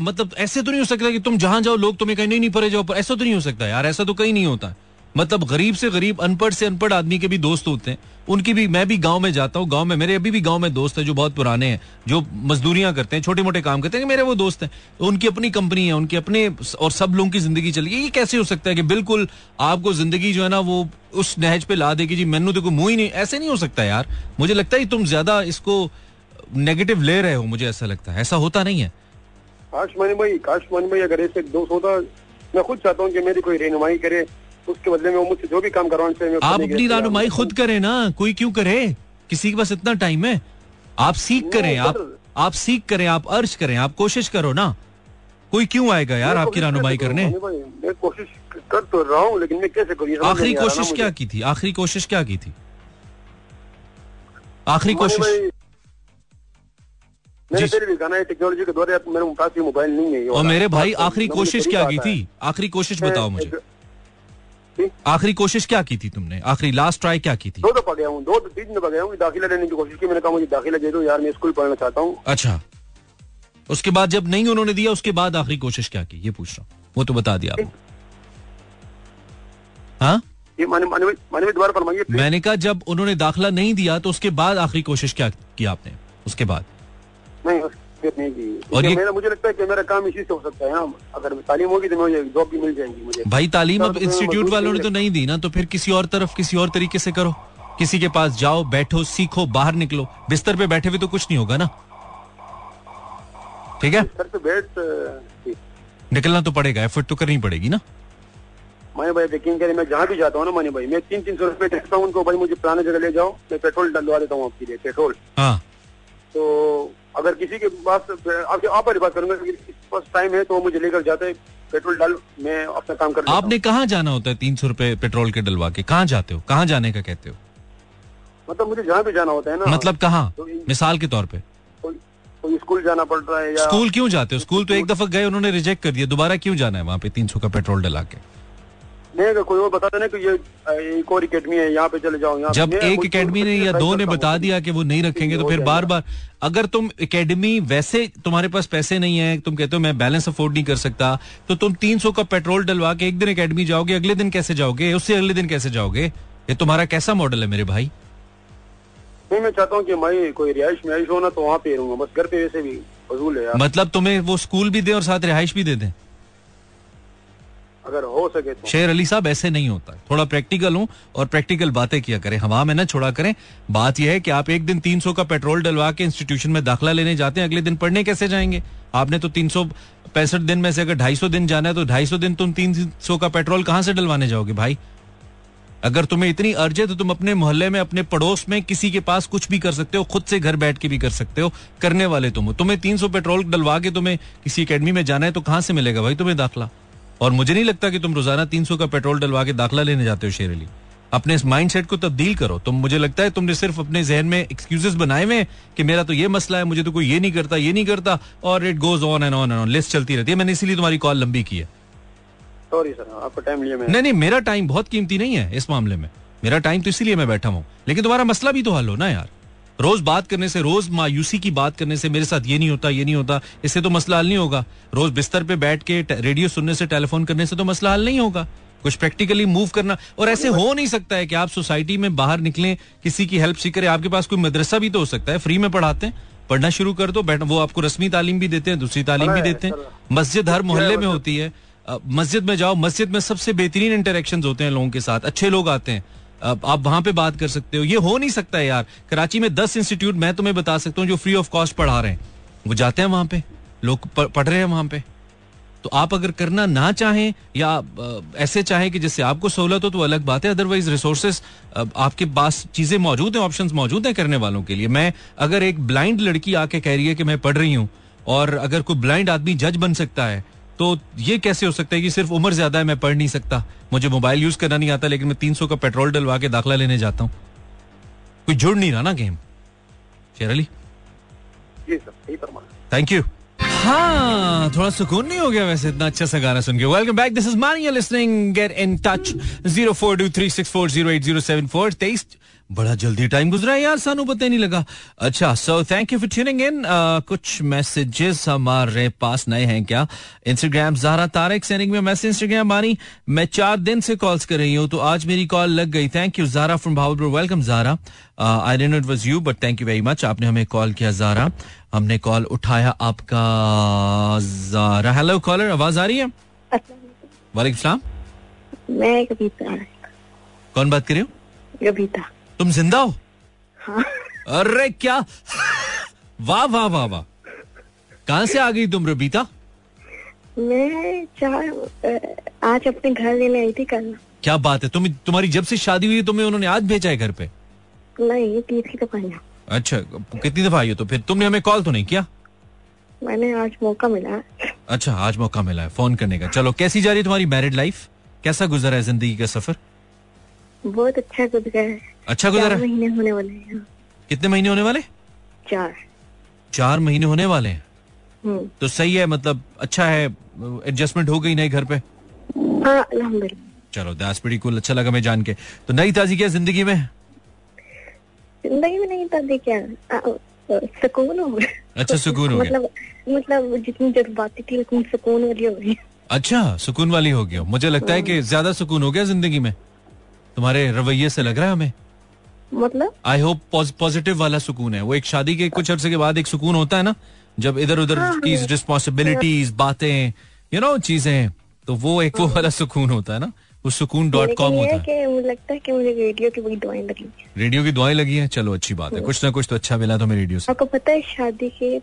मतलब ऐसे तो नहीं हो सकता कि तुम जहाँ जाओ लोग तुम्हें कहीं नहीं नहीं परे जाओ ऐसा तो नहीं हो सकता यार ऐसा तो कहीं नहीं होता मतलब गरीब से गरीब, अनपढ़ से अनपढ़ आदमी के भी दोस्त होते हैं। उनकी भी, मैं भी गाँव में जाता हूँ, गाँव में, मेरे अभी भी गाँव में दोस्त हैं जो बहुत पुराने हैं, जो मजदूरियाँ करते हैं छोटे मोटे काम करते हैं मेरे वो दोस्त हैं। उनकी अपनी कंपनी है, उनके अपने और सब लोगों की ज़िंदगी चल ये कैसे हो सकता है कि बिल्कुल आपको ज़िंदगी जो है ना, वो उस नहज पे ला देगी जी, मैनू तो कोई मुँह ही नहीं, ऐसे नहीं हो सकता यार। मुझे लगता है तुम ज़्यादा इसको नेगेटिव ले रहे हो, मुझे ऐसा लगता है। ऐसा होता नहीं है। काश मानी भाई, काश मानी भाई, अगर ऐसे दोस्त होता, मैं खुद चाहता हूँ कि मेरी कोई रहनुमाई करे उसके बदले में वो मुझसे जो भी काम करवाना चाहिए आप अपनी रहनुमाई खुद करें ना कोई क्यों करे? किसी के पास इतना टाइम है। आप सीख करें आप आप सीख करें आप अर्ज़ करें आप कोशिश करो ना। कोई क्यों आएगा यार आपकी कोशिश रहनुमाई करने? मैं कोशिश कर तो रहा हूँ लेकिन मैं कैसे करूँ? आखिरी कोशिश क्या की थी? आखिरी कोशिश क्या की थी? आखिरी कोशिश। टेक्नोलॉजी के दौरे मेरे पास मोबाइल नहीं है और मेरे भाई आखिरी कोशिश क्या की थी? आखिरी कोशिश बताओ मुझे। आखिरी कोशिश क्या की थी तुमने? आखिरी लास्ट ट्राई क्या की थी? दो दफ़ा गया हूँ दो तीन दफ़ा गया हूँ दाखिला लेने की कोशिश की। मैंने कहा मुझे दाखिला दे दो यार मैं स्कूल पढ़ना चाहता हूँ। अच्छा। उसके बाद जब नहीं उन्होंने दिया उसके बाद आखिरी कोशिश क्या की? ये पूछ रहा हूँ। वो तो बता दिया आपने। हाँ? ये माने माने माने भाई दोबारा फरमाइए मैंने कहा जब उन्होंने दाखिला नहीं दिया तो उसके बाद आखिरी कोशिश क्या की आपने? उसके बाद। नहीं फिर नहीं की और ये- मेरा मुझे लगता है कि मेरा काम इसी से हो सकता है ना अगर तालीम होगी तो मुझे जॉब भी मिल जाएगी मुझे। भाई तालीम अब इंस्टीट्यूट वालों ने तो नहीं दी ना तो फिर किसी और तरफ़ किसी और तरीके से करो। किसी के पास जाओ बैठो सीखो बाहर निकलो। बिस्तर पे बैठे हुए तो कुछ नहीं होगा ना। ठीक है? सर पे बैठ निकलना तो पड़ेगा एफर्ट तो करनी पड़ेगी ना। माने भाई यकीन करें मैं जहाँ भी जाता हूँ ना माने भाई मैं तीन तीन सौ रुपए देखता हूँ उनको भाई मुझे पुराने जगह ले जाओ मैं पेट्रोल डलवा देता हूँ आपके लिए पेट्रोल। हाँ। तो अगर किसी के पास आपके आप पर बात करूँगा पास टाइम है तो मुझे लेकर जाते हैं पेट्रोल डाल मैं अपना काम कर आपने कहाँ जाना होता है तीन सौ रुपए पेट्रोल के डलवा के? कहाँ जाते हो? कहाँ जाने का कहते हो? मतलब मुझे जहाँ भी जाना होता है ना। मतलब कहाँ? तो मिसाल के तौर पे। स्कूल जाना पड़ रहा है या स्कूल क्यों जाते हो? स्कूल तो एक दफ़ा गए उन्होंने रिजेक्ट कर दिया दोबारा क्यों जाना है वहाँ पे तीन सौ का पेट्रोल डला के? नहीं कोई और बताता ना कि ये एक और अकेडमी है यहाँ पे चले जाओ यहाँ जब एक मुझे एकेडमी ने या दो ने बता दिया कि वो नहीं रखेंगे तो फिर बार बार अगर तुम एकेडमी वैसे तुम्हारे पास पैसे नहीं है तुम कहते हो मैं बैलेंस अफोर्ड नहीं कर सकता तो तुम तीन सौ का पेट्रोल डलवा के एक दिन एकेडमी जाओगे अगले दिन कैसे जाओगे उससे अगले दिन कैसे जाओगे? ये तुम्हारा कैसा मॉडल है मेरे भाई? नहीं मैं चाहता हूँ कि मैं कोई रिहाइश में हो ना तो वहाँ पे रहूँगा। बस घर पे वैसे भी फजूल है यार। मतलब तुम्हें वो स्कूल भी दे और साथ रिहाइश भी दे दें? अगर हो सके तो। शेर अली साहब, ऐसे नहीं होता। थोड़ा प्रैक्टिकल हूँ और प्रैक्टिकल बातें किया करें। हवा में ना छोड़ा करें। बात यह है कि आप एक दिन 300 का पेट्रोल डलवा के इंस्टीट्यूशन में दाखला लेने जाते हैं, अगले दिन पढ़ने कैसे जाएँगे? आपने तो तीन सौ पैंसठ दिन में से अगर ढाई सौ दिन जाना है तो ढाई सौ दिन तुम तीन सौ का पेट्रोल कहाँ से डलवाने जाओगे भाई? अगर तुम्हें इतनी अर्ज़ है तो तुम अपने मोहल्ले में, अपने पड़ोस में किसी के पास कुछ भी कर सकते हो, खुद से घर बैठ के भी कर सकते हो, करने वाले तुम हो। तुम्हें तीन सौ पेट्रोल डलवा के तुम्हें किसी एकेडमी में जाना है तो कहाँ से मिलेगा भाई तुम्हें दाखला? और मुझे नहीं लगता कि तुम रोज़ाना तीन सौ का पेट्रोल डलवा के दाखला लेने जाते हो शेर अली अपने इस माइंड सेट को तब्दील करो। तुम मुझे लगता है तुमने सिर्फ़ अपने जहन में एक्सक्यूजेस बनाए हुए कि मेरा तो ये मसला है मुझे तो कोई ये नहीं करता ये नहीं करता और it goes on and on and on list चलती रहती है। मैंने इसीलिए तुम्हारी कॉल लंबी की है। सॉरी सर आपका टाइम लिया नहीं नहीं मेरा टाइम बहुत कीमती नहीं है इस मामले में। मेरा टाइम तो इसीलिए मैं बैठा हूँ। लेकिन तुम्हारा मसला भी तो हल हो ना यार। रोज बात करने से रोज मायूसी की बात करने से मेरे साथ ये नहीं होता ये नहीं होता। इससे तो मसला हल नहीं होगा। रोज बिस्तर पे बैठ के रेडियो सुनने से टेलीफोन करने से तो मसला हल नहीं होगा। कुछ प्रैक्टिकली मूव करना और ऐसे हो नहीं सकता है कि आप सोसाइटी में बाहर निकलें किसी की हेल्प सीख करें आपके पास कोई मदरसा भी तो हो सकता है फ्री में पढ़ाते हैं। पढ़ना शुरू कर दो बैठ वो आपको रस्मी तालीम भी देते हैं दूसरी तालीम भी देते हैं। मस्जिद हर मोहल्ले में मतलब- होती है। मस्जिद में जाओ मस्जिद में सबसे बेहतरीन इंटरेक्शन होते हैं लोगों के साथ। अच्छे लोग आते हैं। आप वहाँ पे बात कर सकते हो। ये हो नहीं सकता है यार। कराची में दस इंस्टीट्यूट मैं तुम्हें बता सकता हूँ जो फ्री ऑफ़ कॉस्ट पढ़ा रहे हैं। वो जाते हैं वहाँ पे। लोग पढ़ रहे हैं वहाँ पे। तो आप अगर करना ना चाहें या ऐसे चाहें कि जिससे आपको सहूलत हो तो अलग बात है। अदरवाइज़ रिसोर्सेज आपके पास चीज़ें मौजूद हैं ऑप्शंस मौजूद हैं करने वालों के लिए। मैं अगर एक ब्लाइंड लड़की आके कह रही है कि मैं पढ़ रही हूँ, और अगर कोई ब्लाइंड आदमी जज बन सकता है तो ये कैसे हो सकता है कि सिर्फ़ उम्र ज़्यादा है मैं पढ़ नहीं सकता? मुझे मोबाइल यूज़ करना नहीं आता लेकिन मैं तीन सौ का पेट्रोल डलवा के दाखला लेने जाता हूँ। कोई जुड़ नहीं रहा ना गेम? शेर अली थैंक यू हाँ थोड़ा सुकून नहीं हो गया वैसे इतना अच्छा सा गाना सुन के। Welcome back this is Mani listening get in touch zero four two three six four zero eight zero seven four तेईस बड़ा जल्दी टाइम गुजरा है यार सानू पता नहीं लगा। अच्छा so thank you for tuning in कुछ मैसेजेस हमारे पास नए हैं क्या? इंस्टाग्राम जारा तारक सेंडिंग में मैसेज इंस्टाग्राम मानी मैं चार दिन से कॉल्स कर रही हूँ तो आज मेरी कॉल लग गई। Thank you Zara from Bahawalpur welcome Zara I didn't it was you but thank you very much आपने हमें कॉल किया जारा हमने कॉल उठाया आपका जारा हेलो कॉलर आवाज़ आ रही है? वालेकुम सलाम। मैं कौन बात कर रहे हो? तुम ज़िंदा हो? हाँ। अरे क्या? वाह वाह वाह वाह। कहाँ से आ गई तुम रबीता? मैं चार आज अपने घर लेने आई थी कल। क्या बात है? तुम तुम्हारी जब से शादी हुई तुम्हें उन्होंने आज भेजा है घर पे? नहीं तीसरी दफ़ा अच्छा कितनी दफ़ा आई हो तो? फिर तुमने हमें कॉल तो नहीं किया? मैंने आज मौका मिला अच्छा आज मौका मिला है फ़ोन करने का। चलो कैसी जा रही है तुम्हारी मैरिड लाइफ कैसा गुजरा है ज़िंदगी का सफ़र? बहुत अच्छा गुजरा है। अच्छा गुजरा महीने होने वाले हैं। कितने महीने होने वाले? चार। चार महीने होने वाले हैं? हम्म। तो सही है मतलब अच्छा है एडजस्टमेंट हो गई नए घर पे? हाँ चलो दास प्रीटी कुल अच्छा लगा मैं जान के। तो नई ताजी क्या ज़िंदगी में? ज़िंदगी में नहीं था क्या? सुकून हो अच्छा सुकून हो मतलब मतलब जितनी जज्बाती थी उतनी सुकून वाली हो गई। अच्छा सुकून वाली हो गया मुझे लगता है। कि ज़्यादा सुकून हो गया ज़िंदगी में? तुम्हारे रवैये से लग रहा है हमें? मतलब? आई होप पॉजिटिव वाला सुकून है। वो एक शादी के कुछ अरसे के बाद एक सुकून होता है ना जब इधर उधर की रिस्पॉन्सिबिलिटीज बातें यू नो चीज़ें तो वो एक वो वाला सुकून होता है ना। वो सुकून डॉट कॉम होता है है। मुझे लगता है कि मुझे रेडियो की दुआएँ लगी रेडियो की दुआएँ लगी हैं? चलो अच्छी बात है। कुछ ना कुछ तो अच्छा मिला तुम्हें रेडियो से। आपको पता है शादी के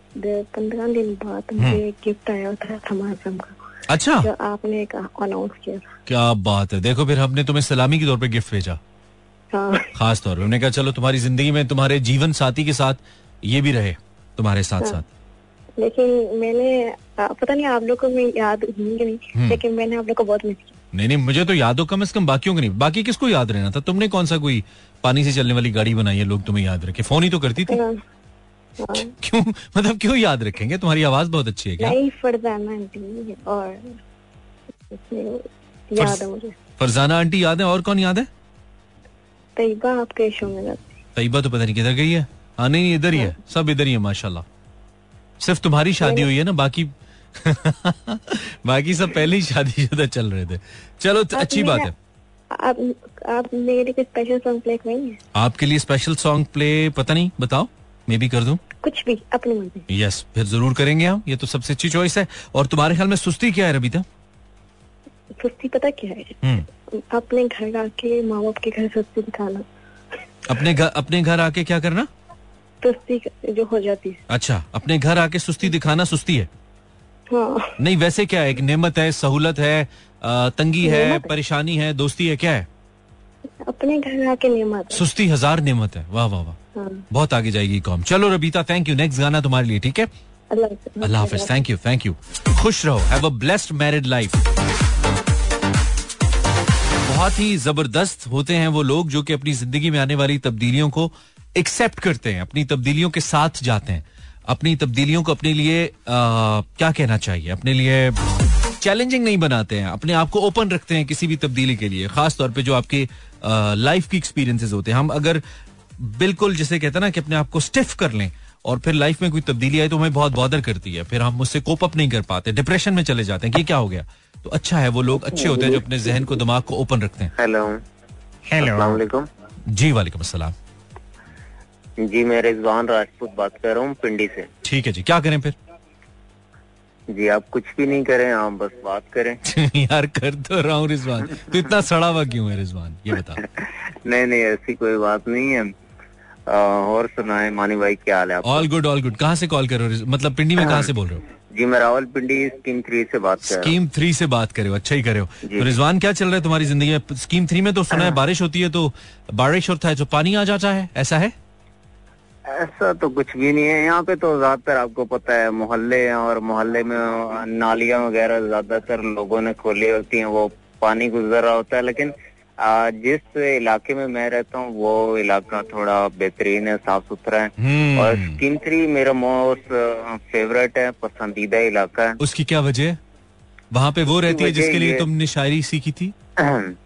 पंद्रह दिन बाद मुझे गिफ्ट आया था थमासम का अच्छा। जो आपने अनाउंस किया क्या बात है। देखो फिर हमने तुम्हें सलामी के तौर पे गिफ्ट भेजा। हाँ खास तौर पर हमने कहा चलो तुम्हारी ज़िंदगी में तुम्हारे जीवन साथी के साथ ये भी रहे तुम्हारे साथ साथ। लेकिन मैंने पता नहीं आप लोग को मैं याद नहीं लेकिन मैंने आप लोग को बहुत मिस किया। नहीं नहीं मुझे तो याद हो कम से कम बाकियों को नहीं बाकी किसको याद रहना था? तुमने कौन सा कोई पानी से चलने वाली गाड़ी बनाई है लोग तुम्हें याद रखे? फ़ोन ही तो करती थी। हाँ, हाँ। क्यों? मतलब क्यों याद रखेंगे? तुम्हारी आवाज़ बहुत अच्छी है क्या? है फरजाना आंटी याद है? और कौन याद है? तैयबा आपके शो में तैयबा तो पता नहीं किधर गई है? हाँ नहीं इधर ही है। सब इधर ही है माशाल्लाह। सिर्फ़ तुम्हारी शादी हुई है ना बाकी बाकी सब पहले ही शादी शुदा चल रहे थे। चलो तो अच्छी बात है। आप आप मेरे लिए स्पेशल सॉन्ग प्ले करेंगे? आपके लिए स्पेशल सॉन्ग प्ले पता नहीं बताओ। मैं भी कर दूँ। कुछ भी अपनी मर्ज़ी यस फिर ज़रूर करेंगे हम। ये तो सबसे अच्छी चॉइस है। और तुम्हारे ख्याल में सुस्ती क्या है रबीता? सुस्ती पता क्या है? हम्म। अपने घर आके माँ बाप के घर सुस्ती दिखाना। अपने घर अपने घर आके क्या करना? सुस्ती जो हो जाती है। अच्छा अपने घर आके सुस्ती दिखाना सुस्ती है। हाँ। नहीं वैसे क्या है? एक नेमत है सहूलत है तंगी है। परेशानी है दोस्ती है क्या है? अपने घर आके नियमत सुस्ती हज़ार नेमत है। वाह वाह वाह। हाँ। बहुत आगे जाएगी कॉम। चलो रबीता थैंक यू नेक्स्ट गाना तुम्हारे लिए ठीक है। अल्लाह हाफिज। थैंक यू थैंक यू खुश रहो. Have a blessed married life बहुत ही ज़बरदस्त होते हैं वो लोग जो कि अपनी ज़िंदगी में आने वाली तब्दीलियों को एक्सेप्ट करते हैं अपनी तब्दीलियों के साथ जाते हैं। अपनी तब्दीलियों को अपने लिए आ, क्या कहना चाहिए? अपने लिए चैलेंजिंग नहीं बनाते हैं अपने आप को ओपन रखते हैं किसी भी तब्दीली के लिए खास तौर पे जो आपके लाइफ की एक्सपीरियंसेस होते हैं। हम अगर बिल्कुल जैसे कहते हैं ना कि अपने आप को स्टिफ कर लें और फिर लाइफ में कोई तब्दीली आई तो हमें बहुत बॉदर करती है फिर हम उससे कोप अप नहीं कर पाते डिप्रेशन में चले जाते हैं कि क्या हो गया? तो अच्छा है वो लोग अच्छे होते हैं जो अपने जहन को दिमाग को ओपन रखते हैं। हेलो। अस्सलाम वालेकुम। जी वालेकुम अस्सलाम। जी मैं रिजवान राजपूत बात कर रहा हूँ पिंडी से। ठीक है जी क्या करें फिर? जी आप कुछ भी नहीं करें आप बस बात करें। यार कर तो रहा हूँ रिजवान। तो इतना सड़ा हुआ क्यों है रिजवान? ये बता नहीं नहीं ऐसी कोई बात नहीं है। आ, और सुनाए मानी भाई क्या हाल है ऑल गुड ऑल गुड कहाँ से कॉल कर रहे हो मतलब पिंडी में कहाँ से बोल रहे हो? जी मैं रावल पिंडी स्कीम थ्री से बात कर स्कीम थ्री से बात करे हो अच्छा ही करे हो। तो रिजवान क्या चल रहा है तुम्हारी ज़िंदगी में? स्कीम थ्री में तो सुना है बारिश होती है तो बारिश होता है तो पानी आ जाता है ऐसा है? ऐसा तो कुछ भी नहीं है। यहाँ पे तो ज़्यादातर आपको पता है मोहल्ले हैं और मोहल्ले में नालियाँ वगैरह ज़्यादातर लोगों ने खोली होती हैं वो पानी गुजर रहा होता है लेकिन जिस इलाके में मैं रहता हूँ वो इलाका थोड़ा बेहतरीन है साफ़ सुथरा है। हम्म। और स्कीम थ्री मेरा मोस्ट फेवरेट है पसंदीदा इलाका है। उसकी क्या वजह? वहाँ पे वो रहती है जिसके लिए तुमने शायरी सीखी थी?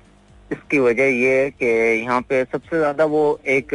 इसकी वजह ये है कि यहाँ पे सबसे ज़्यादा वो एक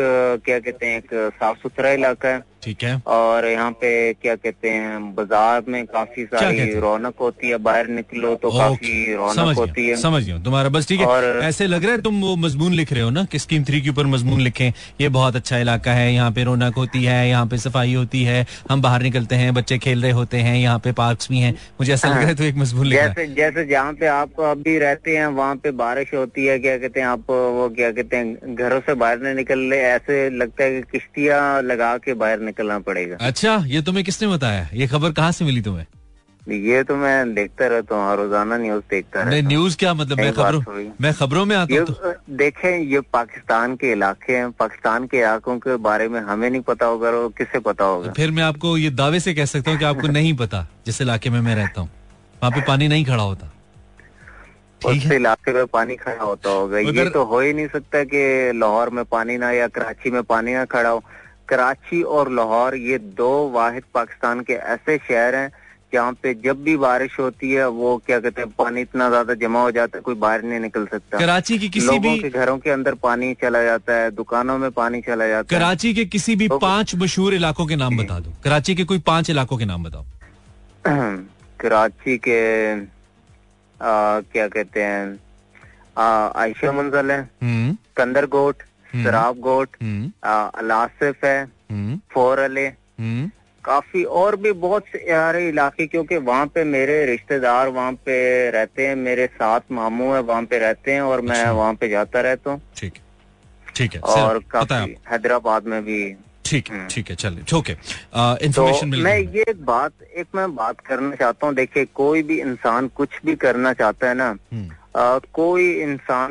क्या कहते हैं एक साफ़ सुथरा इलाका है। ठीक है। और यहाँ पे क्या कहते हैं बाज़ार में काफ़ी सारी रौनक होती है बाहर निकलो तो काफ़ी रौनक होती है। समझ गया तुम्हारा बस ठीक है। और- ऐसे लग रहा है तुम वो मजमून लिख रहे हो ना कि स्कीम थ्री के ऊपर मजमून लिखे ये बहुत अच्छा इलाका है यहाँ पे रौनक होती है यहाँ पे सफ़ाई होती है हम बाहर निकलते हैं बच्चे खेल रहे होते हैं यहाँ पे पार्क भी है मुझे ऐसा लग रहा है तो एक मजमून लिख जैसे जैसे जहाँ पे आप अभी रहते हैं वहाँ पे बारिश होती है क्या कहते हैं आप वो क्या कहते हैं घरों से बाहर नहीं निकल रहे ऐसे लगता है कि किश्तियाँ लगा के बाहर निकलना पड़ेगा। अच्छा ये तुम्हें किसने बताया? ये खबर कहाँ से मिली तुम्हें? ये तो मैं देखता रहता हूँ रोज़ाना न्यूज़ देखता रहता हूँ। न्यूज़ क्या मतलब? मैं खबरों मैं खबरों में आता हूँ तो देखें ये पाकिस्तान के इलाके हैं पाकिस्तान के इलाकों के बारे में हमें नहीं पता होगा और किसे पता होगा। फिर मैं आपको ये दावे से कह सकता हूँ कि आपको नहीं पता जिस इलाके में मैं रहता हूँ। वहाँ पे पानी नहीं खड़ा होता। उस इलाके में पानी खड़ा होता होगा। ये तो हो ही नहीं सकता कि लाहौर में पानी ना या कराची में पानी ना खड़ा हो। कराची और लाहौर ये दो वाहिद पाकिस्तान के ऐसे शहर हैं जहाँ पे जब भी बारिश होती है वो क्या कहते हैं पानी इतना ज़्यादा जमा हो जाता है कोई बाहर नहीं निकल सकता। कराची की किसी लोगों भी के घरों के अंदर पानी चला जाता है दुकानों में पानी चला जाता है। कराची के किसी भी तो- पाँच मशहूर इलाकों के नाम बता दो। कराची के कोई पाँच इलाकों के नाम बताओ। कराची के आ, क्या कहते हैं आयशा मंजल है हम्म। कंदर गोट हम्म। शराब गोट हम्म। अलासिफ है हम्म। फोर अले। हम्म। काफ़ी और भी बहुत सारे इलाके क्योंकि वहाँ पे मेरे रिश्तेदार वहाँ पे रहते हैं मेरे साथ मामू है वहाँ पे रहते हैं और मैं अच्छा। वहाँ पे जाता रहता हूँ। ठीक है। ठीक है और काफ़ी हैदराबाद में भी। ठीक है हम्म। ठीक है चलिए ओके। तो इन्फॉर्मेशन मिल मैं ये एक बात एक मैं बात करना चाहता हूँ देखिए कोई भी इंसान कुछ भी करना चाहता है ना हम्म, आ, कोई इंसान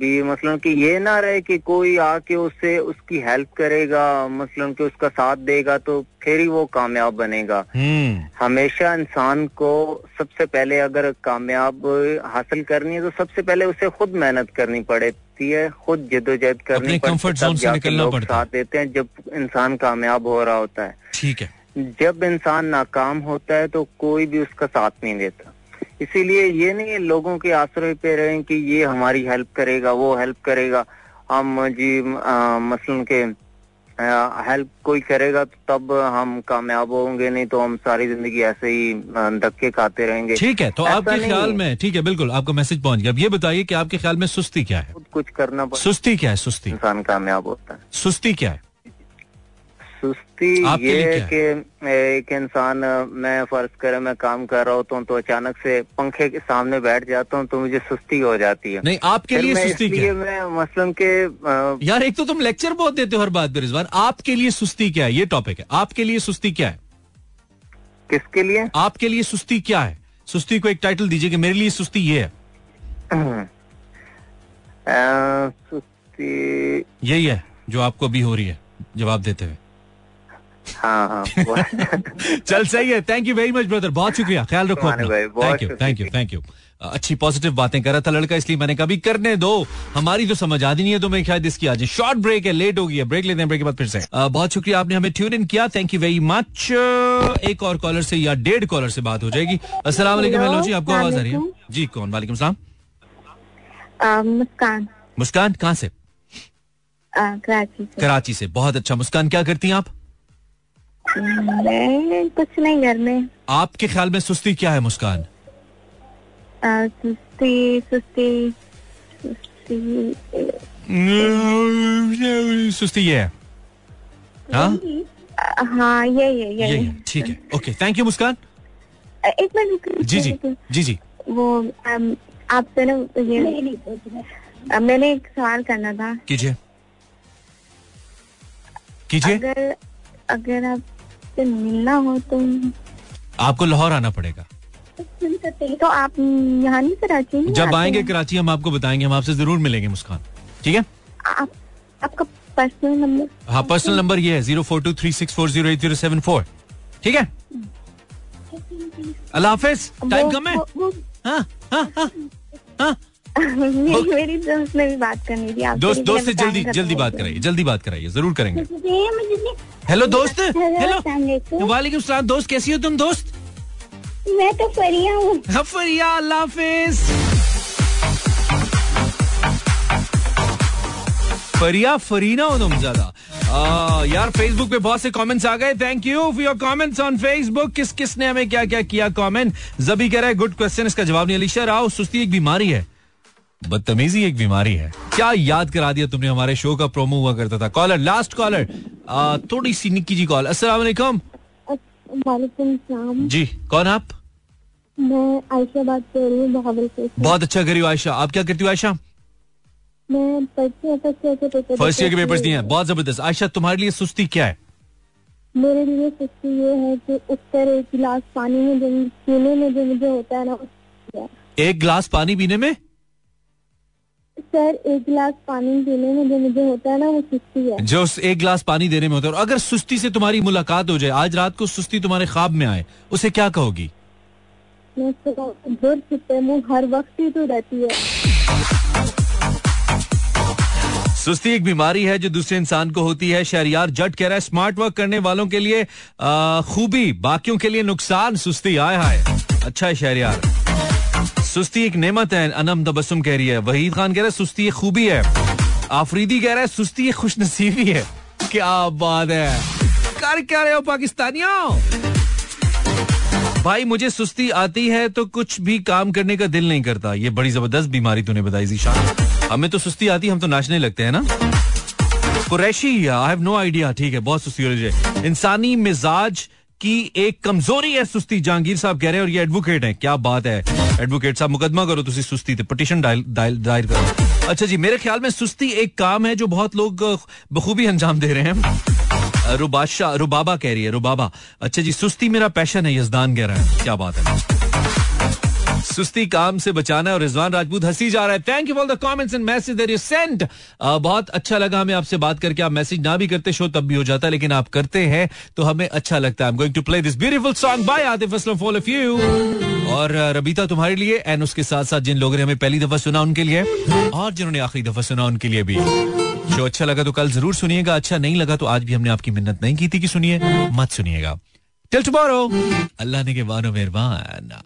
भी मतलब कि ये ना रहे कि कोई आके उससे उसकी हेल्प करेगा मतलब कि उसका साथ देगा तो फिर ही वो कामयाब बनेगा। हम्म। हमेशा इंसान को सबसे पहले अगर कामयाब हासिल करनी है तो सबसे पहले उसे खुद मेहनत करनी पड़ती है खुद जद्दोजहद करनी पड़ती है, निकलना पड़ता साथ देते हैं जब इंसान कामयाब हो रहा होता है। ठीक है। जब इंसान नाकाम होता है तो कोई भी उसका साथ नहीं देता। इसीलिए ये नहीं लोगों के आश्रय पे रहे कि ये हमारी हेल्प करेगा वो हेल्प करेगा। हम जी आ, मसलन के हेल्प कोई करेगा तो तब हम कामयाब होंगे नहीं तो हम सारी ज़िंदगी ऐसे ही धक्के खाते रहेंगे। ठीक है तो आपके ख्याल में ठीक है बिल्कुल आपका मैसेज पहुँच गया। अब ये बताइए कि आपके ख्याल में सुस्ती क्या है? कुछ करना सुस्ती क्या है सुस्ती? इंसान कामयाब होता है। सुस्ती क्या है? सुस्ती ये है कि एक इंसान मैं फ़र्ज़ करे मैं काम कर रहा होता हूँ तो अचानक से पंखे के सामने बैठ जाता हूँ तो मुझे सुस्ती हो जाती है। नहीं आपके लिए सुस्ती क्या मैं मसलन के यार एक तो तुम लेक्चर बहुत देते हो हर बात पर इस बार। आपके लिए सुस्ती क्या है? ये टॉपिक है। आपके लिए सुस्ती क्या है? किसके लिए? आपके लिए सुस्ती क्या है? सुस्ती को एक टाइटल दीजिए कि मेरे लिए सुस्ती ये है। सुस्ती यही है जो आपको अभी हो रही है जवाब देते हुए। हाँ हाँ चल सही है। Thank you very much brother बहुत शुक्रिया। ख्याल रखो thank you thank you thank you अच्छी पॉजिटिव बातें कर रहा था लड़का इसलिए मैंने कभी करने दो। हमारी तो समझ आती नहीं है तो मैं शायद इसकी आज शॉर्ट ब्रेक है लेट हो गई है। ब्रेक लेते हैं ब्रेक के बाद फिर से। अ, बहुत शुक्रिया आपने हमें ट्यून इन किया। थैंक यू वेरी मच एक और कॉलर से या डेढ़ कॉलर से बात हो जाएगी। अस्सलाम वालेकुम हेलो जी आपको आवाज़ आ रही है? जी कौन? वालेकुम सलाम। मुस्कान। मुस्कान कहाँ से? कराची से। कराची से। बहुत अच्छा। मुस्कान क्या करती हैं आप? मैं कुछ नहीं घर में। आपके ख्याल में सुस्ती क्या है मुस्कान? अ, सुस्ती सुस्ती सुस्ती। सुस्ती ये है। हाँ? हाँ ये ये ये। यही है ठीक है। Okay thank you Muskaan. एक मिनट जी जी जी जी। वो आपसे ना ये मैंने एक सवाल करना था। कीजिए। कीजिए। अगर अगर आपसे मिलना हो तो आपको लाहौर आना पड़ेगा। तो आप यहाँ नहीं कराची नहीं जब आएँगे कराची हम आपको बताएँगे हम आपसे ज़रूर मिलेंगे मुस्कान। ठीक है? आप आपका पर्सनल नंबर हाँ पर्सनल नंबर ये है zero four two three six four zero eight zero seven four ठीक है? अल्लाह हाफिज। टाइम कम है? हाँ हाँ हाँ हाँ। मेरी दोस्त ने भी बात करनी थी दोस्त दोस्त से जल्दी जल्दी बात कराइए जल्दी बात कराइए ज़रूर करेंगे। हेलो दोस्त हेलो, वालेकुम। सलाम। दोस्त कैसी हो तुम दोस्त? मैं तो फरिया हूँ। फरिया अल्लाह हाफिज। फरिया फरीना हो तुम ज़्यादा। आ, यार फेसबुक पे बहुत से कमेंट्स आ गए। Thank you for your comments on Facebook किस किस ने हमें क्या क्या किया कमेंट जबी कह रहा है गुड क्वेश्चन इसका जवाब नहीं। अलीशा राव सुस्ती एक बीमारी है। बदतमीजी एक बीमारी है। क्या याद करा दिया तुमने? हमारे शो का प्रोमो हुआ करता था। कॉलर लास्ट कॉलर थोड़ी सी निक्की जी कॉल अस्सलाम वालेकुम वालेकुम जी कौन आप? मैं आयशा बात कर रही हूँ बहुत अच्छा करी हो आयशा। आप क्या करती हो आयशा? मैं फ़र्स्ट ईयर के पेपर पेपर्स दिए हैं। बहुत ज़बरदस्त। आयशा तुम्हारे लिए सुस्ती क्या है? मेरे लिए सुस्ती ये है कि उत्तर एक गिलास पानी में जो पीने में जो मुझे होता है ना एक गिलास पानी पीने में? सर एक गिलास पानी पीने में जो मुझे होता है ना वो सुस्ती है। जो एक गिलास पानी देने में होता है। और अगर सुस्ती से तुम्हारी मुलाकात हो जाए आज रात को सुस्ती तुम्हारे ख्वाब में आए उसे क्या कहोगी? मैं तो हर वक्त ही तो रहती है। सुस्ती एक बीमारी है जो दूसरे इंसान को होती है। शहरियार जट कह रहा है स्मार्ट वर्क करने वालों के लिए खूबी बाकियों के लिए नुकसान सुस्ती आए हाय। अच्छा है शहरियार। सुस्ती एक नेमत है, अनम तबस्सुम कह रही है। वहीद खान कह रहा है, सुस्ती एक खूबी है। आफरीदी कह रहा है, सुस्ती एक खुश नसीबी है। क्या बात है। कर क्या रहे हो, पाकिस्तानियों? भाई, मुझे सुस्ती आती है तो कुछ भी काम करने का दिल नहीं करता। ये बड़ी ज़बरदस्त बीमारी तूने बताई, जीशान। हमें तो सुस्ती आती, हम तो नाचने लगते हैं ना। Qureshi I have no idea ठीक है, बहुत सुस्ती हो रही है। इंसानी मिजाज की एक कमज़ोरी है, सुस्ती। जहांगीर साहब कह रहे हैं और ये एडवोकेट हैं। क्या बात है। एडवोकेट साहब, मुकदमा करो, तुसी सुस्ती थे पिटिशन दायर करो। अच्छा जी, मेरे ख्याल में सुस्ती एक काम है जो बहुत लोग बखूबी अंजाम दे रहे हैं। रुबाशा, रुबाबा कह रही है, रुबाबा। अच्छा जी, सुस्ती मेरा पैशन है, यजदान कह रहा है। क्या बात है। सुस्ती, काम से बचाना और रिजवान राजपूत हँसी जा रहा है। Thank you for the comments and message that you send बहुत अच्छा लगा हमें आपसे बात करके। आप मैसेज ना भी करते शो तब भी हो जाता, लेकिन आप करते हैं तो हमें अच्छा लगता है। I am going to play this beautiful song by Atif Aslam for of you और रबीता तुम्हारे लिए एंड उसके साथ साथ जिन लोगों ने हमें पहली दफ़ा सुना उनके लिए, और जिन्होंने आखिरी दफ़ा सुना उनके लिए भी। शो अच्छा लगा तो कल ज़रूर सुनिएगा अच्छा नहीं लगा तो आज भी हमने आपकी मिन्नत नहीं की थी कि सुनिए, मत सुनिएगा। टिल टुमारो अल्लाह ने के बानो मेहरबान।